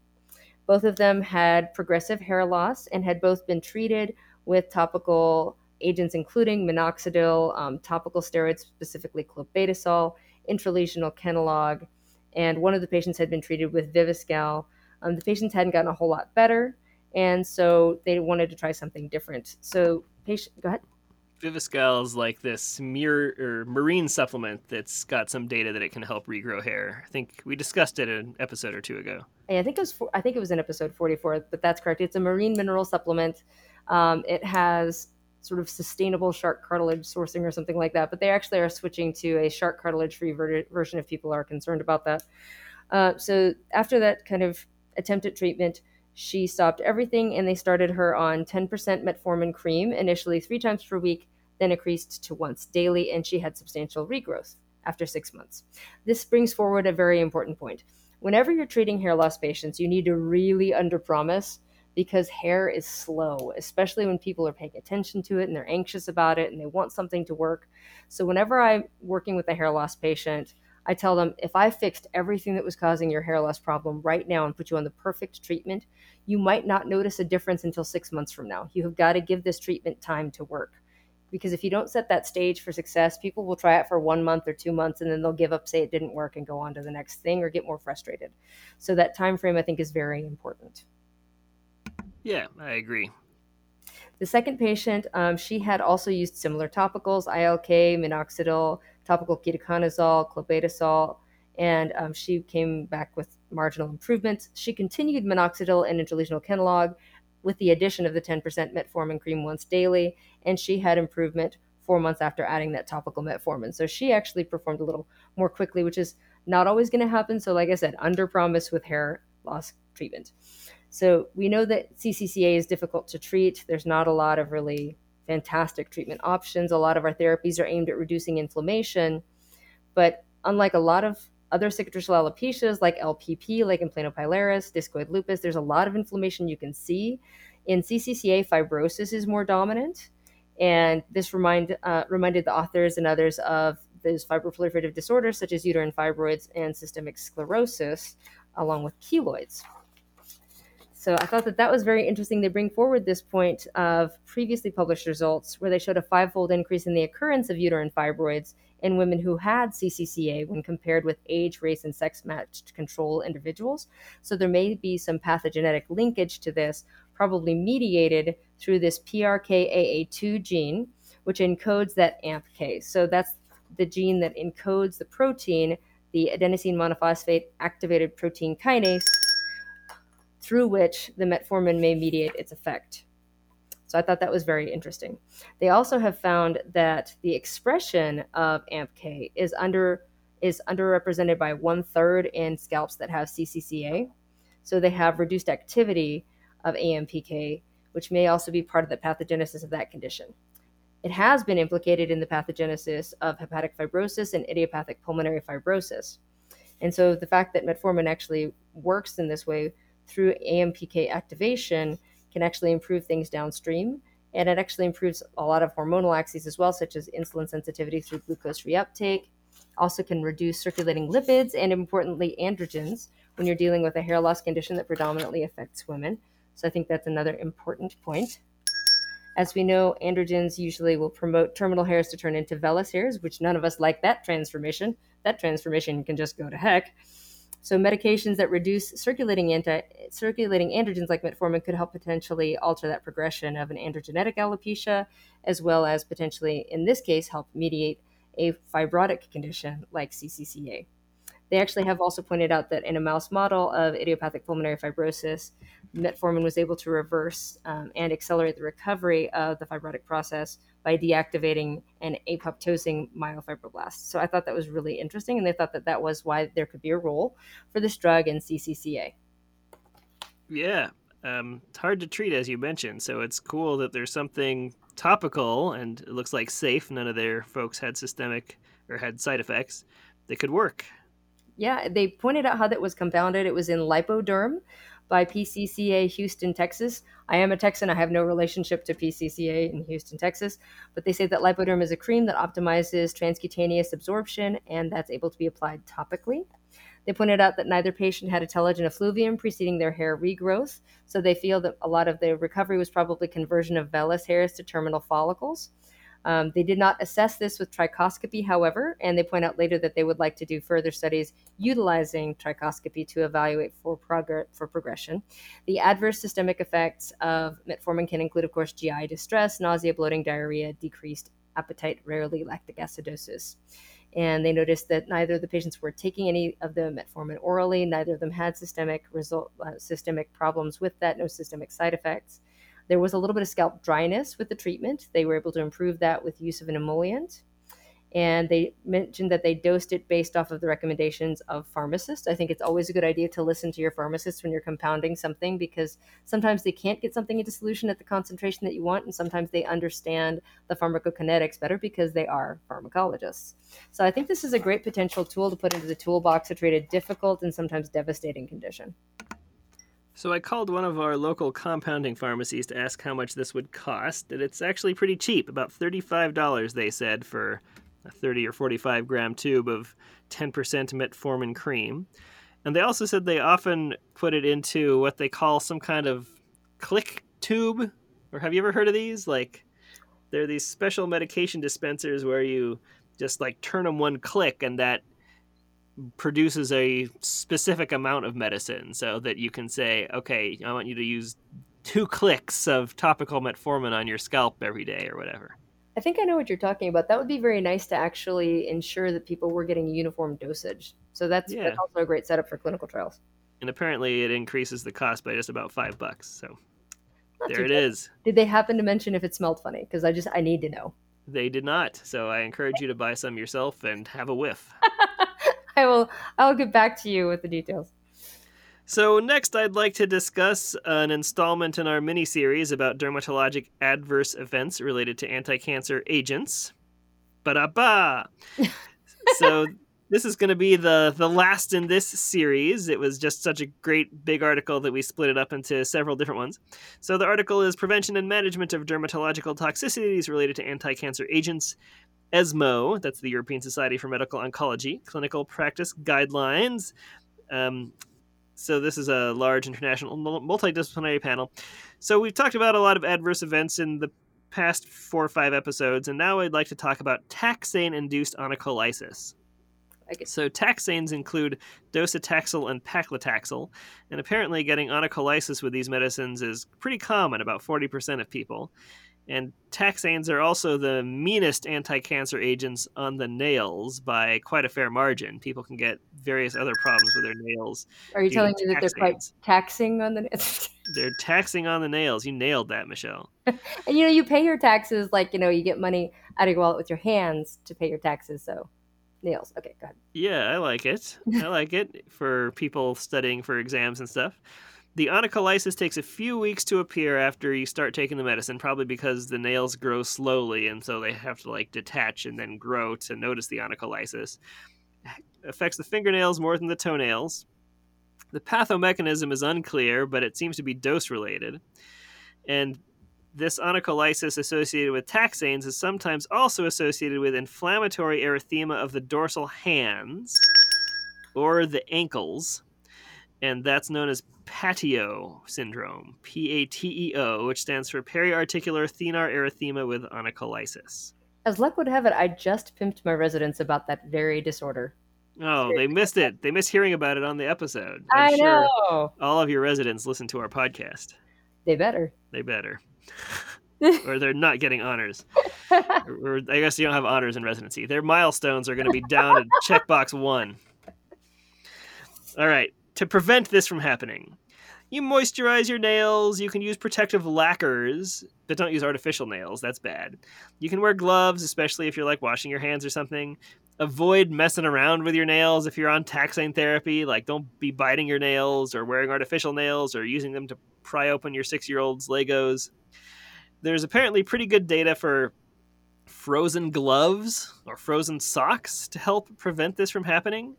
Both of them had progressive hair loss and had both been treated with topical agents including minoxidil, um, topical steroids, specifically clobetasol, intralesional Kenalog, and one of the patients had been treated with Viviscal. Um, the patients hadn't gotten a whole lot better, and so they wanted to try something different. So, patient, go ahead. Viviscal is like this or marine supplement that's got some data that it can help regrow hair. I think we discussed it an episode or two ago. Yeah, I think it was I think it was in episode 44, but that's correct. It's a marine mineral supplement. Um, it has sort of sustainable shark cartilage sourcing or something like that. But they actually are switching to a shark cartilage free ver- version if people are concerned about that. Uh, so after that kind of attempt at treatment, she stopped everything and they started her on 10% metformin cream, initially three times per week, then increased to once daily, and she had substantial regrowth after six months. This brings forward a very important point. Whenever you're treating hair loss patients, you need to really underpromise because hair is slow, especially when people are paying attention to it and they're anxious about it and they want something to work. So, whenever I'm working with a hair loss patient, I tell them if I fixed everything that was causing your hair loss problem right now and put you on the perfect treatment, you might not notice a difference until six months from now. You have got to give this treatment time to work. Because if you don't set that stage for success, people will try it for one month or two months and then they'll give up, say it didn't work, and go on to the next thing or get more frustrated. So that time frame I think is very important. Yeah, I agree. The second patient, um, she had also used similar topicals, ILK, minoxidil, topical ketoconazole, clobetasol, and um, she came back with marginal improvements. She continued minoxidil and intralesional Kenalog with the addition of the 10% metformin cream once daily, and she had improvement four months after adding that topical metformin. So she actually performed a little more quickly, which is not always going to happen. So, like I said, under promise with hair loss treatment. So we know that CCCA is difficult to treat. There's not a lot of really fantastic treatment options. A lot of our therapies are aimed at reducing inflammation. But unlike a lot of other cicatricial alopecias like LPP, lichen planopilaris, discoid lupus, there's a lot of inflammation you can see. In CCCA, fibrosis is more dominant, and this remind, uh, reminded the authors and others of those fibroproliferative disorders such as uterine fibroids and systemic sclerosis, along with keloids. So I thought that that was very interesting. They bring forward this point of previously published results where they showed a fivefold increase in the occurrence of uterine fibroids in women who had CCCA when compared with age, race, and sex matched control individuals. So there may be some pathogenetic linkage to this, probably mediated through this PRKAA2 gene, which encodes that AMPK. So that's the gene that encodes the protein, the adenosine monophosphate activated protein kinase, through which the metformin may mediate its effect. So I thought that was very interesting. They also have found that the expression of AMPK is under is underrepresented by one third in scalps that have CCCA. So they have reduced activity of AMPK, which may also be part of the pathogenesis of that condition. It has been implicated in the pathogenesis of hepatic fibrosis and idiopathic pulmonary fibrosis. And so the fact that metformin actually works in this way through AMPK activation can actually improve things downstream. And it actually improves a lot of hormonal axes as well, such as insulin sensitivity through glucose reuptake. Also, can reduce circulating lipids and, importantly, androgens when you're dealing with a hair loss condition that predominantly affects women. So, I think that's another important point. As we know, androgens usually will promote terminal hairs to turn into vellus hairs, which none of us like that transformation. That transformation can just go to heck. So medications that reduce circulating anti circulating androgens like metformin could help potentially alter that progression of an androgenetic alopecia, as well as potentially, in this case, help mediate a fibrotic condition like CCCA. They actually have also pointed out that in a mouse model of idiopathic pulmonary fibrosis, metformin was able to reverse um, and accelerate the recovery of the fibrotic process by deactivating and apoptosing myofibroblasts. So I thought that was really interesting, and they thought that that was why there could be a role for this drug in CCCA. Yeah, um, it's hard to treat, as you mentioned. So it's cool that there's something topical and it looks like safe. None of their folks had systemic or had side effects that could work. Yeah, they pointed out how that was compounded. It was in lipoderm, by PCCA Houston, Texas. I am a Texan. I have no relationship to PCCA in Houston, Texas, but they say that lipoderm is a cream that optimizes transcutaneous absorption and that's able to be applied topically. They pointed out that neither patient had a telogen effluvium preceding their hair regrowth, so they feel that a lot of the recovery was probably conversion of vellus hairs to terminal follicles. Um, they did not assess this with trichoscopy, however, and they point out later that they would like to do further studies utilizing trichoscopy to evaluate for, prog- for progression. The adverse systemic effects of metformin can include, of course, GI distress, nausea, bloating, diarrhea, decreased appetite, rarely lactic acidosis. And they noticed that neither of the patients were taking any of the metformin orally, neither of them had systemic result, uh, systemic problems with that, no systemic side effects. There was a little bit of scalp dryness with the treatment. They were able to improve that with use of an emollient. And they mentioned that they dosed it based off of the recommendations of pharmacists. I think it's always a good idea to listen to your pharmacist when you're compounding something because sometimes they can't get something into solution at the concentration that you want, and sometimes they understand the pharmacokinetics better because they are pharmacologists. So I think this is a great potential tool to put into the toolbox to treat a difficult and sometimes devastating condition. So I called one of our local compounding pharmacies to ask how much this would cost, and it's actually pretty cheap, about $35 they said for a 30 or 45 gram tube of 10% metformin cream. And they also said they often put it into what they call some kind of click tube. Or have you ever heard of these? Like they're these special medication dispensers where you just like turn them one click and that produces a specific amount of medicine so that you can say, okay, I want you to use two clicks of topical metformin on your scalp every day or whatever. I think I know what you're talking about. That would be very nice to actually ensure that people were getting uniform dosage. So that's, yeah. that's also a great setup for clinical trials. And apparently, it increases the cost by just about five bucks. So Not there it bad. is. Did they happen to mention if it smelled funny? Because I just I need to know. They did not. So I encourage you to buy some yourself and have a whiff. I will. I'll get back to you with the details. So next, I'd like to discuss an installment in our mini series about dermatologic adverse events related to anti-cancer agents. Ba da ba. So this is going to be the the last in this series. It was just such a great big article that we split it up into several different ones. So the article is prevention and management of dermatological toxicities related to anti-cancer agents. ESMO, that's the European Society for Medical Oncology, clinical practice guidelines. Um, so this is a large international multidisciplinary panel. So we've talked about a lot of adverse events in the past four or five episodes, and now I'd like to talk about taxane-induced onycholysis. So taxanes include docetaxel and paclitaxel, and apparently getting onycholysis with these medicines is pretty common, about 40% of people. And taxanes are also the meanest anti-cancer agents on the nails by quite a fair margin. People can get various other problems with their nails. Are you telling me that they're quite taxing on the nails? they're taxing on the nails. You nailed that, Michelle. and you know, you pay your taxes like you know, you get money out of your wallet with your hands to pay your taxes. So nails. Okay, go ahead. Yeah, I like it. I like it for people studying for exams and stuff. The onycholysis takes a few weeks to appear after you start taking the medicine, probably because the nails grow slowly, and so they have to like detach and then grow to notice the onycholysis. Affects the fingernails more than the toenails. The pathomechanism is unclear, but it seems to be dose related. And this onycholysis associated with taxanes is sometimes also associated with inflammatory erythema of the dorsal hands or the ankles, and that's known as Pateo syndrome, P A T E O, which stands for periarticular thenar erythema with onycholysis. As luck would have it, I just pimped my residents about that very disorder. Oh, they missed it. They missed hearing about it on the episode. I'm i know. All of your residents listen to our podcast. They better. They better. or they're not getting honors. or, or, I guess you don't have honors in residency. Their milestones are going to be down at checkbox one. All right. To prevent this from happening, you moisturize your nails. You can use protective lacquers, but don't use artificial nails. That's bad. You can wear gloves, especially if you're like washing your hands or something. Avoid messing around with your nails if you're on taxane therapy. Like, don't be biting your nails or wearing artificial nails or using them to pry open your six year old's Legos there's apparently pretty good data for frozen gloves or frozen socks to help prevent this from happening.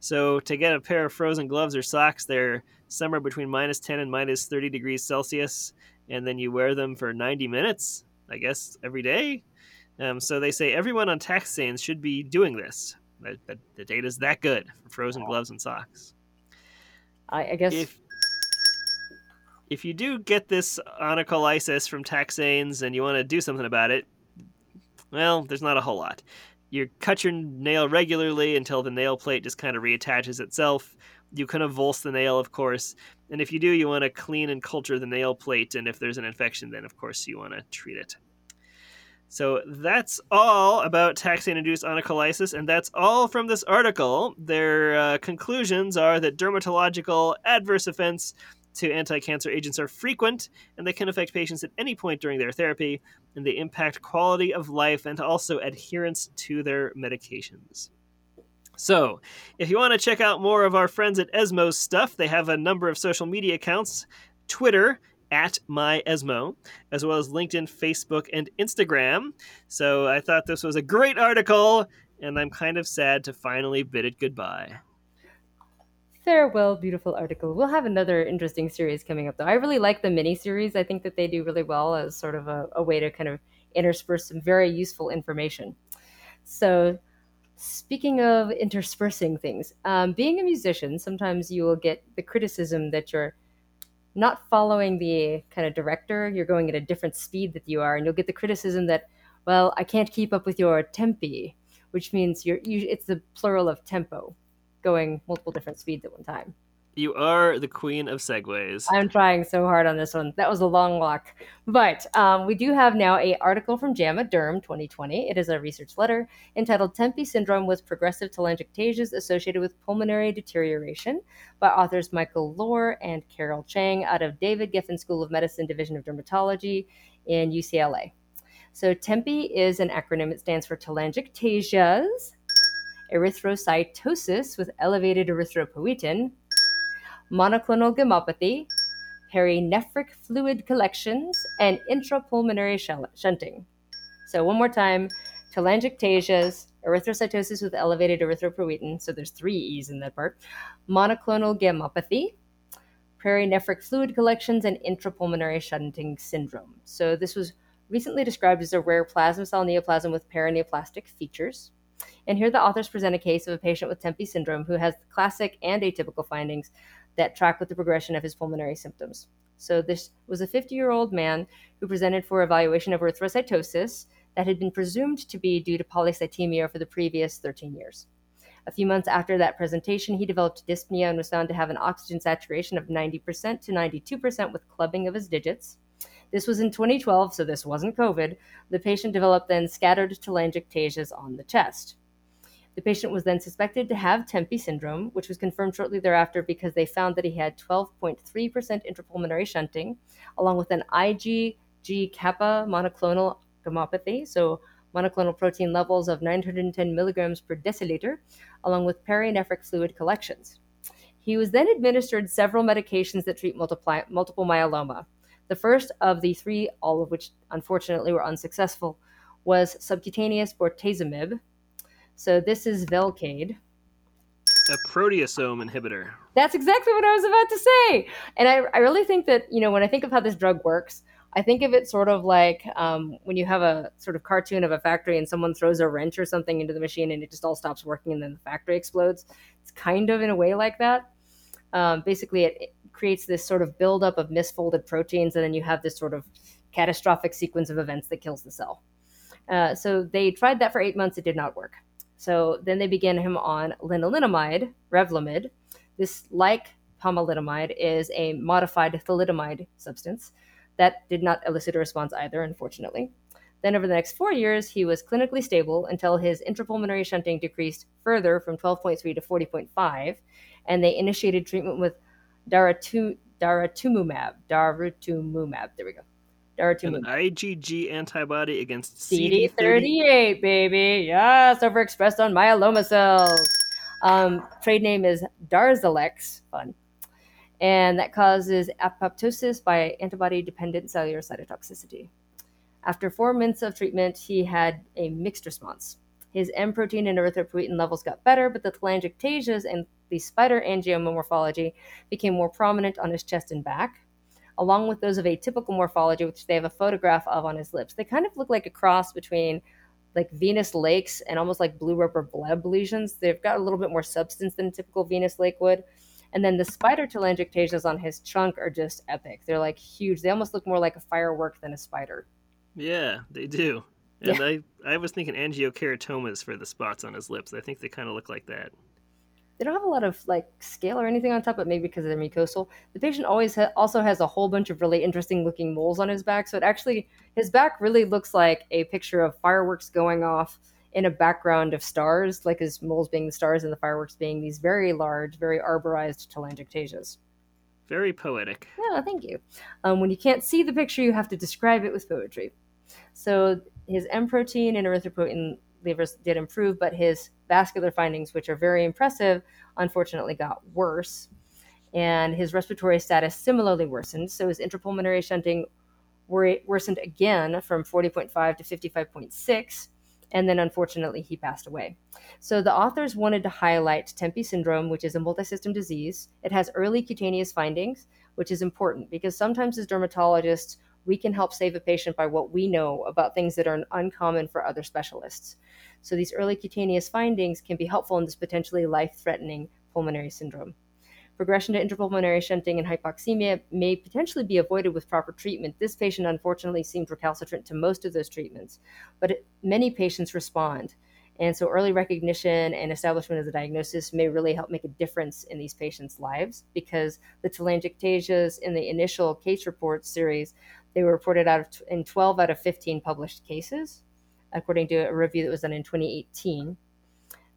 So, to get a pair of frozen gloves or socks, they're somewhere between minus 10 and minus 30 degrees Celsius, and then you wear them for 90 minutes, I guess, every day. Um, so, they say everyone on taxanes should be doing this. The, the, the data is that good for frozen gloves and socks. I, I guess. If, if you do get this onycholysis from taxanes and you want to do something about it, well, there's not a whole lot. You cut your nail regularly until the nail plate just kind of reattaches itself. You can avulse the nail, of course. And if you do, you want to clean and culture the nail plate. And if there's an infection, then of course you want to treat it. So that's all about taxane induced onycholysis, and that's all from this article. Their uh, conclusions are that dermatological adverse events to anti cancer agents are frequent and they can affect patients at any point during their therapy, and they impact quality of life and also adherence to their medications. So, if you want to check out more of our friends at Esmo's stuff, they have a number of social media accounts Twitter at myesmo, as well as LinkedIn, Facebook, and Instagram. So, I thought this was a great article, and I'm kind of sad to finally bid it goodbye farewell, beautiful article. We'll have another interesting series coming up, though. I really like the mini series. I think that they do really well as sort of a, a way to kind of intersperse some very useful information. So, speaking of interspersing things, um, being a musician, sometimes you will get the criticism that you're not following the kind of director. You're going at a different speed that you are, and you'll get the criticism that, well, I can't keep up with your tempi, which means you're you, it's the plural of tempo going multiple different speeds at one time. You are the queen of segues. I'm trying so hard on this one. That was a long walk. But um, we do have now a article from JAMA Derm 2020. It is a research letter entitled TEMPI Syndrome with Progressive Telangiectasias Associated with Pulmonary Deterioration by authors Michael Lohr and Carol Chang out of David Geffen School of Medicine Division of Dermatology in UCLA. So TEMPI is an acronym. It stands for telangiectasias erythrocytosis with elevated erythropoietin, monoclonal gammopathy, perinephric fluid collections, and intrapulmonary shunting. So, one more time telangiectasias, erythrocytosis with elevated erythropoietin, so there's three E's in that part, monoclonal gammopathy, perinephric fluid collections, and intrapulmonary shunting syndrome. So this was recently described as a rare plasma cell neoplasm with paraneoplastic features. And here the authors present a case of a patient with TEMPI syndrome who has classic and atypical findings that track with the progression of his pulmonary symptoms. So this was a 50-year-old man who presented for evaluation of erythrocytosis that had been presumed to be due to polycythemia for the previous 13 years. A few months after that presentation, he developed dyspnea and was found to have an oxygen saturation of 90% to 92% with clubbing of his digits. This was in 2012, so this wasn't COVID. The patient developed then scattered telangiectasias on the chest. The patient was then suspected to have TEMPI syndrome, which was confirmed shortly thereafter because they found that he had 12.3% intrapulmonary shunting, along with an IgG kappa monoclonal gammopathy, so monoclonal protein levels of 910 milligrams per deciliter, along with perinephric fluid collections. He was then administered several medications that treat multiple myeloma. The first of the three, all of which unfortunately were unsuccessful, was subcutaneous bortezomib, so this is Velcade. A proteasome inhibitor. That's exactly what I was about to say. And I, I really think that, you know, when I think of how this drug works, I think of it sort of like um, when you have a sort of cartoon of a factory and someone throws a wrench or something into the machine and it just all stops working and then the factory explodes. It's kind of in a way like that. Um, basically, it, it creates this sort of buildup of misfolded proteins, and then you have this sort of catastrophic sequence of events that kills the cell. Uh, so they tried that for eight months. It did not work. So then they began him on lenalidomide, Revlimid. This, like pomalidomide, is a modified thalidomide substance that did not elicit a response either, unfortunately. Then, over the next four years, he was clinically stable until his intrapulmonary shunting decreased further from 12.3 to 40.5, and they initiated treatment with daratumumab. Daratumumab. There we go. Daratumumab. An IgG antibody against CD38, CD38 baby. Yes, overexpressed on myeloma cells. Um, trade name is Darzalex. Fun. And that causes apoptosis by antibody dependent cellular cytotoxicity. After four months of treatment, he had a mixed response. His M protein and erythropoietin levels got better, but the telangiectasias and the spider angioma morphology became more prominent on his chest and back along with those of atypical morphology, which they have a photograph of on his lips. They kind of look like a cross between like venous lakes and almost like blue rubber bleb lesions. They've got a little bit more substance than typical venous lake would. And then the spider telangiectasias on his trunk are just epic. They're like huge. They almost look more like a firework than a spider. Yeah, they do. And yeah. I, I was thinking angiokeratomas for the spots on his lips. I think they kind of look like that they don't have a lot of like scale or anything on top, but maybe because they're mucosal. The patient always ha- also has a whole bunch of really interesting looking moles on his back. So it actually, his back really looks like a picture of fireworks going off in a background of stars, like his moles being the stars and the fireworks being these very large, very arborized telangiectasias. Very poetic. Yeah, thank you. Um, when you can't see the picture, you have to describe it with poetry. So his M protein and erythropoietin levers did improve, but his vascular findings, which are very impressive, unfortunately got worse. And his respiratory status similarly worsened. So his intrapulmonary shunting worsened again from 40.5 to 55.6. And then unfortunately, he passed away. So the authors wanted to highlight TEMPI syndrome, which is a multisystem disease. It has early cutaneous findings, which is important because sometimes as dermatologists, we can help save a patient by what we know about things that are uncommon for other specialists. So these early cutaneous findings can be helpful in this potentially life-threatening pulmonary syndrome. Progression to intrapulmonary shunting and hypoxemia may potentially be avoided with proper treatment. This patient unfortunately seemed recalcitrant to most of those treatments, but it, many patients respond. And so early recognition and establishment of the diagnosis may really help make a difference in these patients' lives because the telangiectasias in the initial case report series they were reported out of, in 12 out of 15 published cases, according to a review that was done in 2018.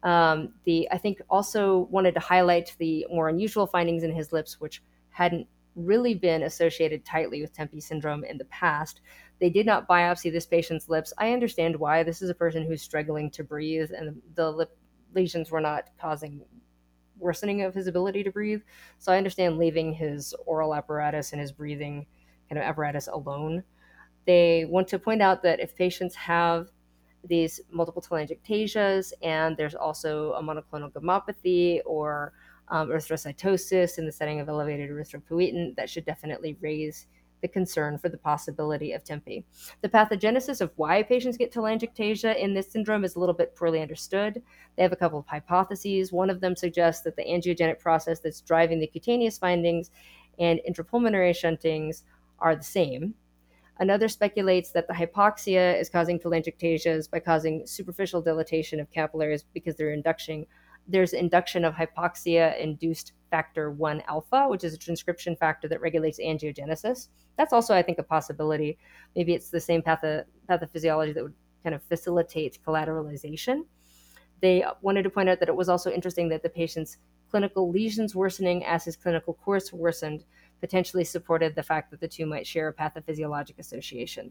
Um, the I think also wanted to highlight the more unusual findings in his lips, which hadn't really been associated tightly with TEMPI syndrome in the past. They did not biopsy this patient's lips. I understand why. This is a person who's struggling to breathe, and the lip lesions were not causing worsening of his ability to breathe. So I understand leaving his oral apparatus and his breathing kind of apparatus alone. They want to point out that if patients have these multiple telangiectasias, and there's also a monoclonal gammopathy or um, erythrocytosis in the setting of elevated erythropoietin that should definitely raise the concern for the possibility of TEMPI. The pathogenesis of why patients get telangiectasia in this syndrome is a little bit poorly understood. They have a couple of hypotheses. One of them suggests that the angiogenic process that's driving the cutaneous findings and intrapulmonary shuntings are the same. Another speculates that the hypoxia is causing telangiectasias by causing superficial dilatation of capillaries because they're inducting there's induction of hypoxia induced factor 1 alpha, which is a transcription factor that regulates angiogenesis. That's also, I think, a possibility. Maybe it's the same patho- pathophysiology that would kind of facilitate collateralization. They wanted to point out that it was also interesting that the patient's clinical lesions worsening as his clinical course worsened potentially supported the fact that the two might share a pathophysiologic association.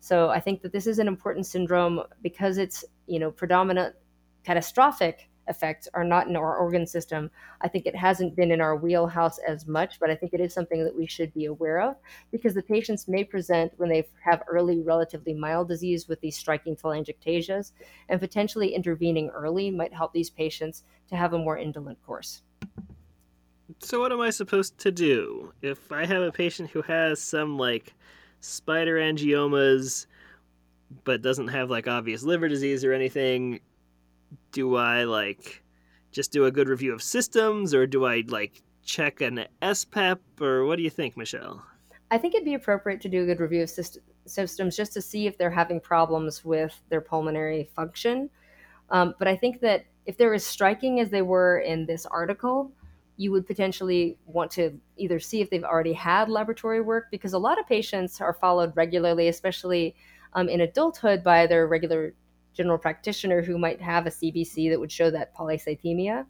So I think that this is an important syndrome because it's, you know, predominant catastrophic effects are not in our organ system. I think it hasn't been in our wheelhouse as much, but I think it is something that we should be aware of because the patients may present when they have early, relatively mild disease with these striking telangiectasias, and potentially intervening early might help these patients to have a more indolent course. So, what am I supposed to do if I have a patient who has some like spider angiomas? But doesn't have like obvious liver disease or anything do I like just do a good review of systems or do I like check an SPEP or what do you think, Michelle? I think it'd be appropriate to do a good review of systems just to see if they're having problems with their pulmonary function. Um, but I think that if they're as striking as they were in this article, you would potentially want to either see if they've already had laboratory work because a lot of patients are followed regularly, especially um, in adulthood, by their regular general practitioner who might have a CBC that would show that polycythemia,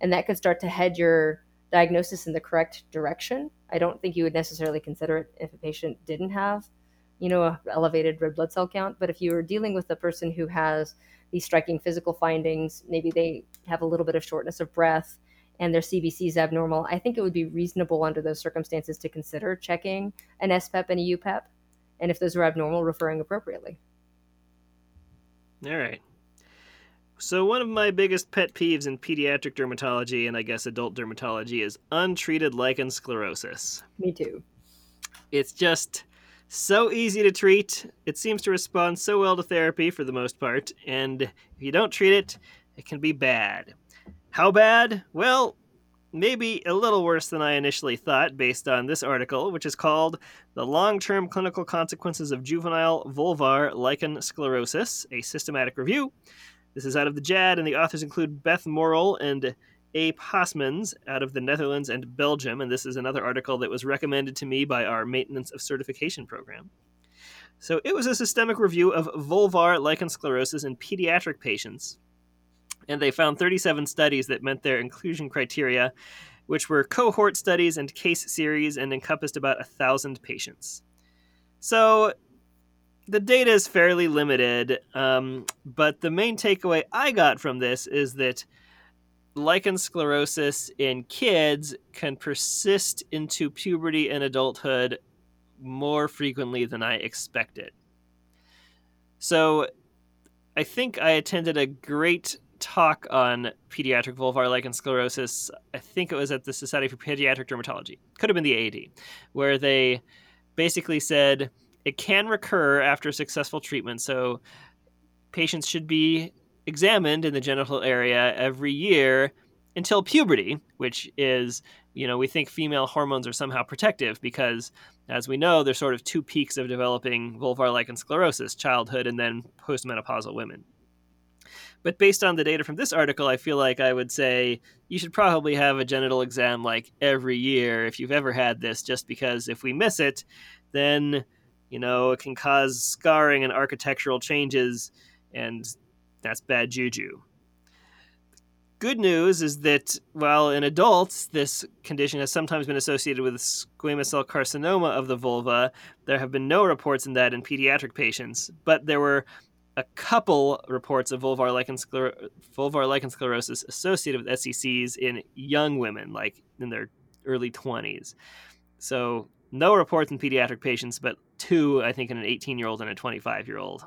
and that could start to head your diagnosis in the correct direction. I don't think you would necessarily consider it if a patient didn't have, you know, a elevated red blood cell count. But if you are dealing with a person who has these striking physical findings, maybe they have a little bit of shortness of breath and their CBC is abnormal, I think it would be reasonable under those circumstances to consider checking an SPEP and a UPEP, and if those are abnormal, referring appropriately. All right. So, one of my biggest pet peeves in pediatric dermatology and I guess adult dermatology is untreated lichen sclerosis. Me too. It's just so easy to treat. It seems to respond so well to therapy for the most part, and if you don't treat it, it can be bad. How bad? Well, maybe a little worse than I initially thought based on this article, which is called The Long Term Clinical Consequences of Juvenile Vulvar Lichen Sclerosis, a Systematic Review. This is out of the JAAD, and the authors include Beth Morrell and Ape Hosmans out of the Netherlands and Belgium, and this is another article that was recommended to me by our Maintenance of Certification program. So it was a systemic review of vulvar lichen sclerosis in pediatric patients and they found 37 studies that met their inclusion criteria, which were cohort studies and case series and encompassed about a thousand patients. So the data is fairly limited, um, but the main takeaway I got from this is that lichen sclerosis in kids can persist into puberty and adulthood more frequently than I expected. So I think I attended a great talk on pediatric vulvar lichen sclerosis. I think it was at the Society for Pediatric Dermatology. Could have been the AD, where they basically said it can recur after successful treatment. So patients should be examined in the genital area every year until puberty, which is, you know, we think female hormones are somehow protective because, as we know, there's sort of two peaks of developing vulvar lichen sclerosis childhood and then postmenopausal women. But based on the data from this article, I feel like I would say you should probably have a genital exam like every year if you've ever had this, just because if we miss it, then, you know, it can cause scarring and architectural changes, and that's bad juju. Good news is that while in adults this condition has sometimes been associated with squamous cell carcinoma of the vulva, there have been no reports in that in pediatric patients, but there were a couple reports of vulvar lichen, scler- vulvar lichen sclerosis associated with SCCs in young women, like in their early 20s. So, no reports in pediatric patients, but two, I think, in an 18 year old and a 25 year old.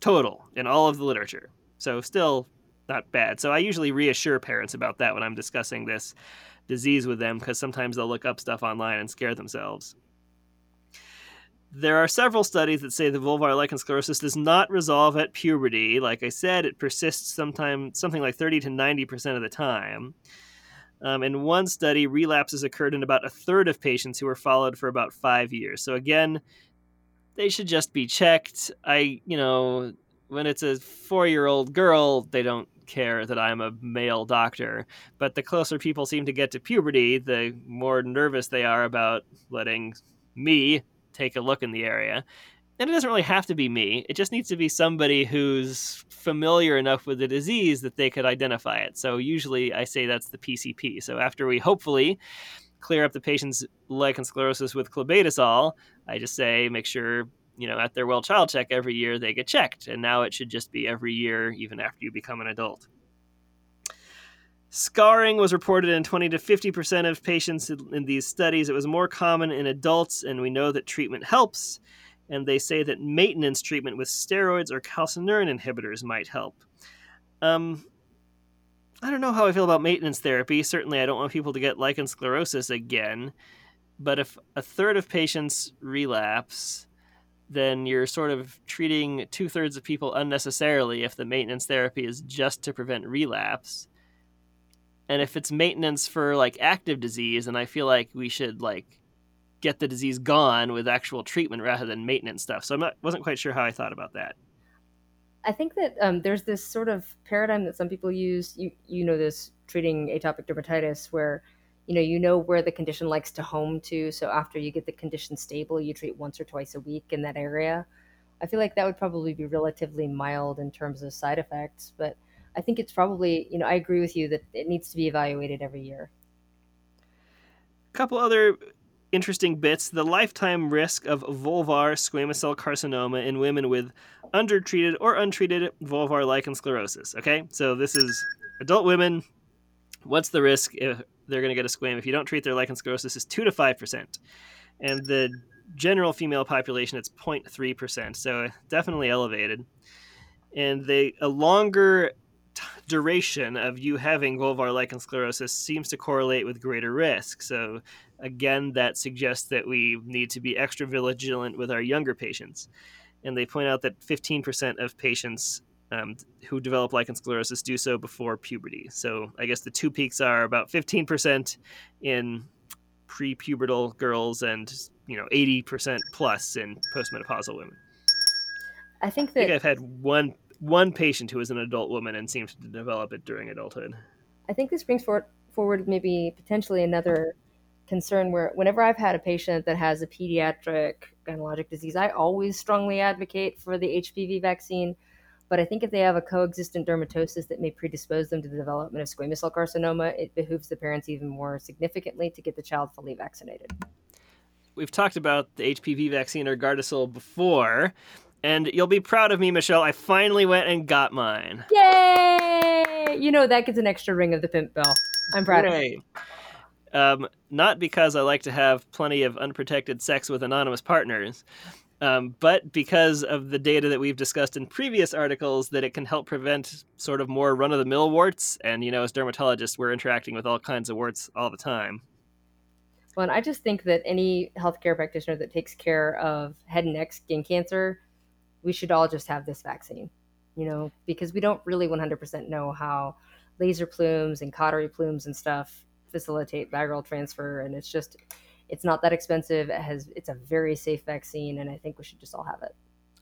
total in all of the literature. So still not bad. So I usually reassure parents about that when I'm discussing this disease with them because sometimes they'll look up stuff online and scare themselves. There are several studies that say the vulvar lichen sclerosis does not resolve at puberty. Like I said, it persists sometime something like 30 to 90% of the time. Um, in one study, relapses occurred in about a third of patients who were followed for about five years. So again, they should just be checked. I, you know, when it's a four-year-old girl, they don't care that I'm a male doctor. But the closer people seem to get to puberty, the more nervous they are about letting me take a look in the area. And it doesn't really have to be me. It just needs to be somebody who's familiar enough with the disease that they could identify it. So usually I say that's the PCP. So after we hopefully clear up the patient's lichen sclerosis with clobetasol, I just say make sure you know at their well child check every year they get checked, and now it should just be every year even after you become an adult. Scarring was reported in 20 to 50% of patients in these studies. It was more common in adults, and we know that treatment helps. And they say that maintenance treatment with steroids or calcineurin inhibitors might help. Um, I don't know how I feel about maintenance therapy. Certainly, I don't want people to get lichen sclerosus again. But if a third of patients relapse, then you're sort of treating two thirds of people unnecessarily if the maintenance therapy is just to prevent relapse and if it's maintenance for like active disease and i feel like we should like get the disease gone with actual treatment rather than maintenance stuff. So i wasn't quite sure how i thought about that. I think that um, there's this sort of paradigm that some people use. You you know this treating atopic dermatitis where you know you know where the condition likes to home to. So after you get the condition stable you treat once or twice a week in that area. I feel like that would probably be relatively mild in terms of side effects but I think it's probably, you know, I agree with you that it needs to be evaluated every year. A couple other interesting bits the lifetime risk of vulvar squamous cell carcinoma in women with undertreated or untreated vulvar lichen sclerosus. Okay, so this is adult women. What's the risk if they're going to get a squam if you don't treat their lichen sclerosus? Is two to five percent, and the general female population it's 0.3 percent, so definitely elevated. And they a longer duration of you having vulvar lichen sclerosus seems to correlate with greater risk. So, again, that suggests that we need to be extra vigilant with our younger patients. And they point out that 15% of patients um, who develop lichen sclerosus do so before puberty. So, I guess the two peaks are about 15% in pre-pubertal girls and you know 80% plus in postmenopausal women. I think that I think I've had one one patient who is an adult woman and seems to develop it during adulthood. I think this brings forward, forward maybe potentially another concern where whenever I've had a patient that has a pediatric gynecologic disease, I always strongly advocate for the HPV vaccine. But I think if they have a coexistent dermatosis that may predispose them to the development of squamous cell carcinoma, it behooves the parents even more significantly to get the child fully vaccinated. We've talked about the HPV vaccine or Gardasil before. And you'll be proud of me, Michelle. I finally went and got mine. Yay! You know, that gets an extra ring of the pimp bell. I'm proud Yay. of. Um, not because I like to have plenty of unprotected sex with anonymous partners, um, but because of the data that we've discussed in previous articles that it can help prevent sort of more run of the mill warts. And, you know, as dermatologists, we're interacting with all kinds of warts all the time. Well, and I just think that any healthcare practitioner that takes care of head and neck skin cancer we should all just have this vaccine, you know, because we don't really 100% know how laser plumes and cautery plumes and stuff facilitate viral transfer. And it's just, it's not that expensive. It has, it's a very safe vaccine. And I think we should just all have it.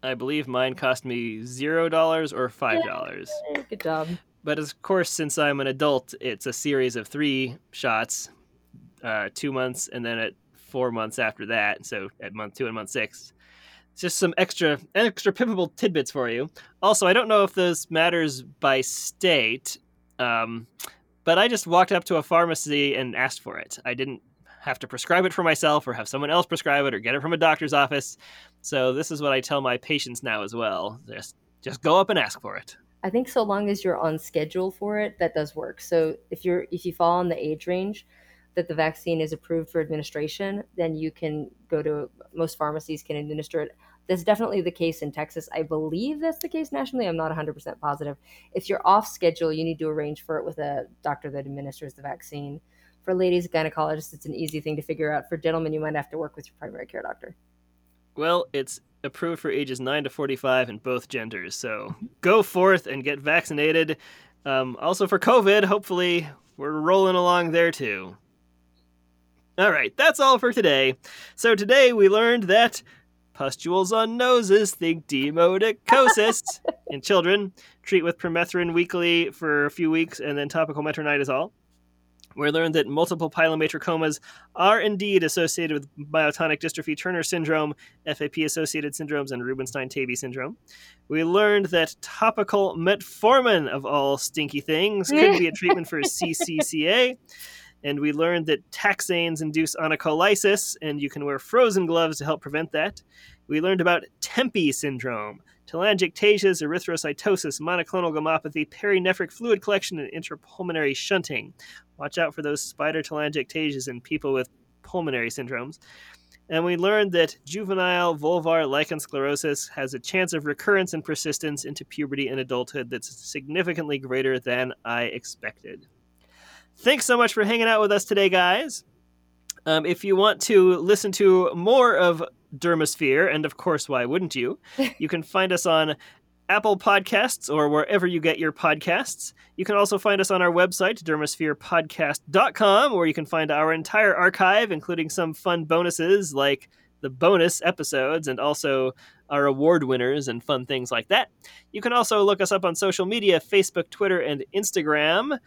I believe mine cost me zero dollars or five dollars. Good job. But of course, since I'm an adult, it's a series of three shots, uh, two months, and then at four months after that. So at month two and month six, just some extra extra pippable tidbits for you. Also, I don't know if this matters by state, um, but I just walked up to a pharmacy and asked for it. I didn't have to prescribe it for myself or have someone else prescribe it or get it from a doctor's office. So this is what I tell my patients now as well. Just just go up and ask for it. I think so long as you're on schedule for it, that does work. So if you're if you fall in the age range, that the vaccine is approved for administration, then you can go to most pharmacies can administer it That's definitely the case in Texas. I believe that's the case nationally. I'm not 100% positive. If you're off schedule, you need to arrange for it with a doctor that administers the vaccine. For ladies gynecologists, it's an easy thing to figure out. For gentlemen, you might have to work with your primary care doctor. Well, it's approved for ages 9 to 45 in both genders. So go forth and get vaccinated. Um, also for COVID, hopefully we're rolling along there too. All right, that's all for today. So today we learned that pustules on noses think demodicosis in children. Treat with permethrin weekly for a few weeks and then topical metronidazole we learned that multiple pilomatricomas are indeed associated with myotonic dystrophy Turner syndrome, FAP associated syndromes, and Rubinstein Taybi syndrome. We learned that topical metformin, of all stinky things, could be a treatment for CCCA. And we learned that taxanes induce onycholysis, and you can wear frozen gloves to help prevent that. We learned about TEMPI syndrome, telangiectasias, erythrocytosis, monoclonal gammopathy, perinephric fluid collection, and intrapulmonary shunting. Watch out for those spider telangiectasias in people with pulmonary syndromes. And we learned that juvenile vulvar lichen sclerosus has a chance of recurrence and persistence into puberty and adulthood that's significantly greater than I expected. Thanks so much for hanging out with us today, guys. Um, if you want to listen to more of Dermosphere, and of course, why wouldn't you? You can find us on Apple Podcasts or wherever you get your podcasts. You can also find us on our website, dermospherepodcast.com, where you can find our entire archive, including some fun bonuses like the bonus episodes and also our award winners and fun things like that. You can also look us up on social media Facebook, Twitter, and Instagram.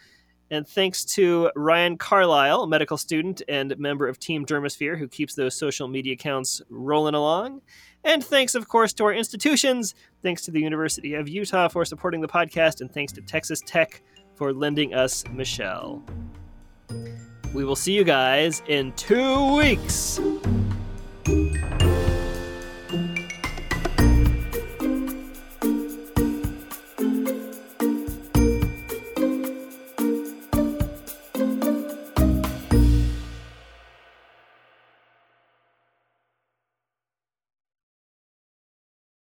And thanks to Ryan Carlisle, medical student and member of Team Dermosphere, who keeps those social media accounts rolling along. And thanks, of course, to our institutions. Thanks to the University of Utah for supporting the podcast, and thanks to Texas Tech for lending us Michelle. We will see you guys in two weeks.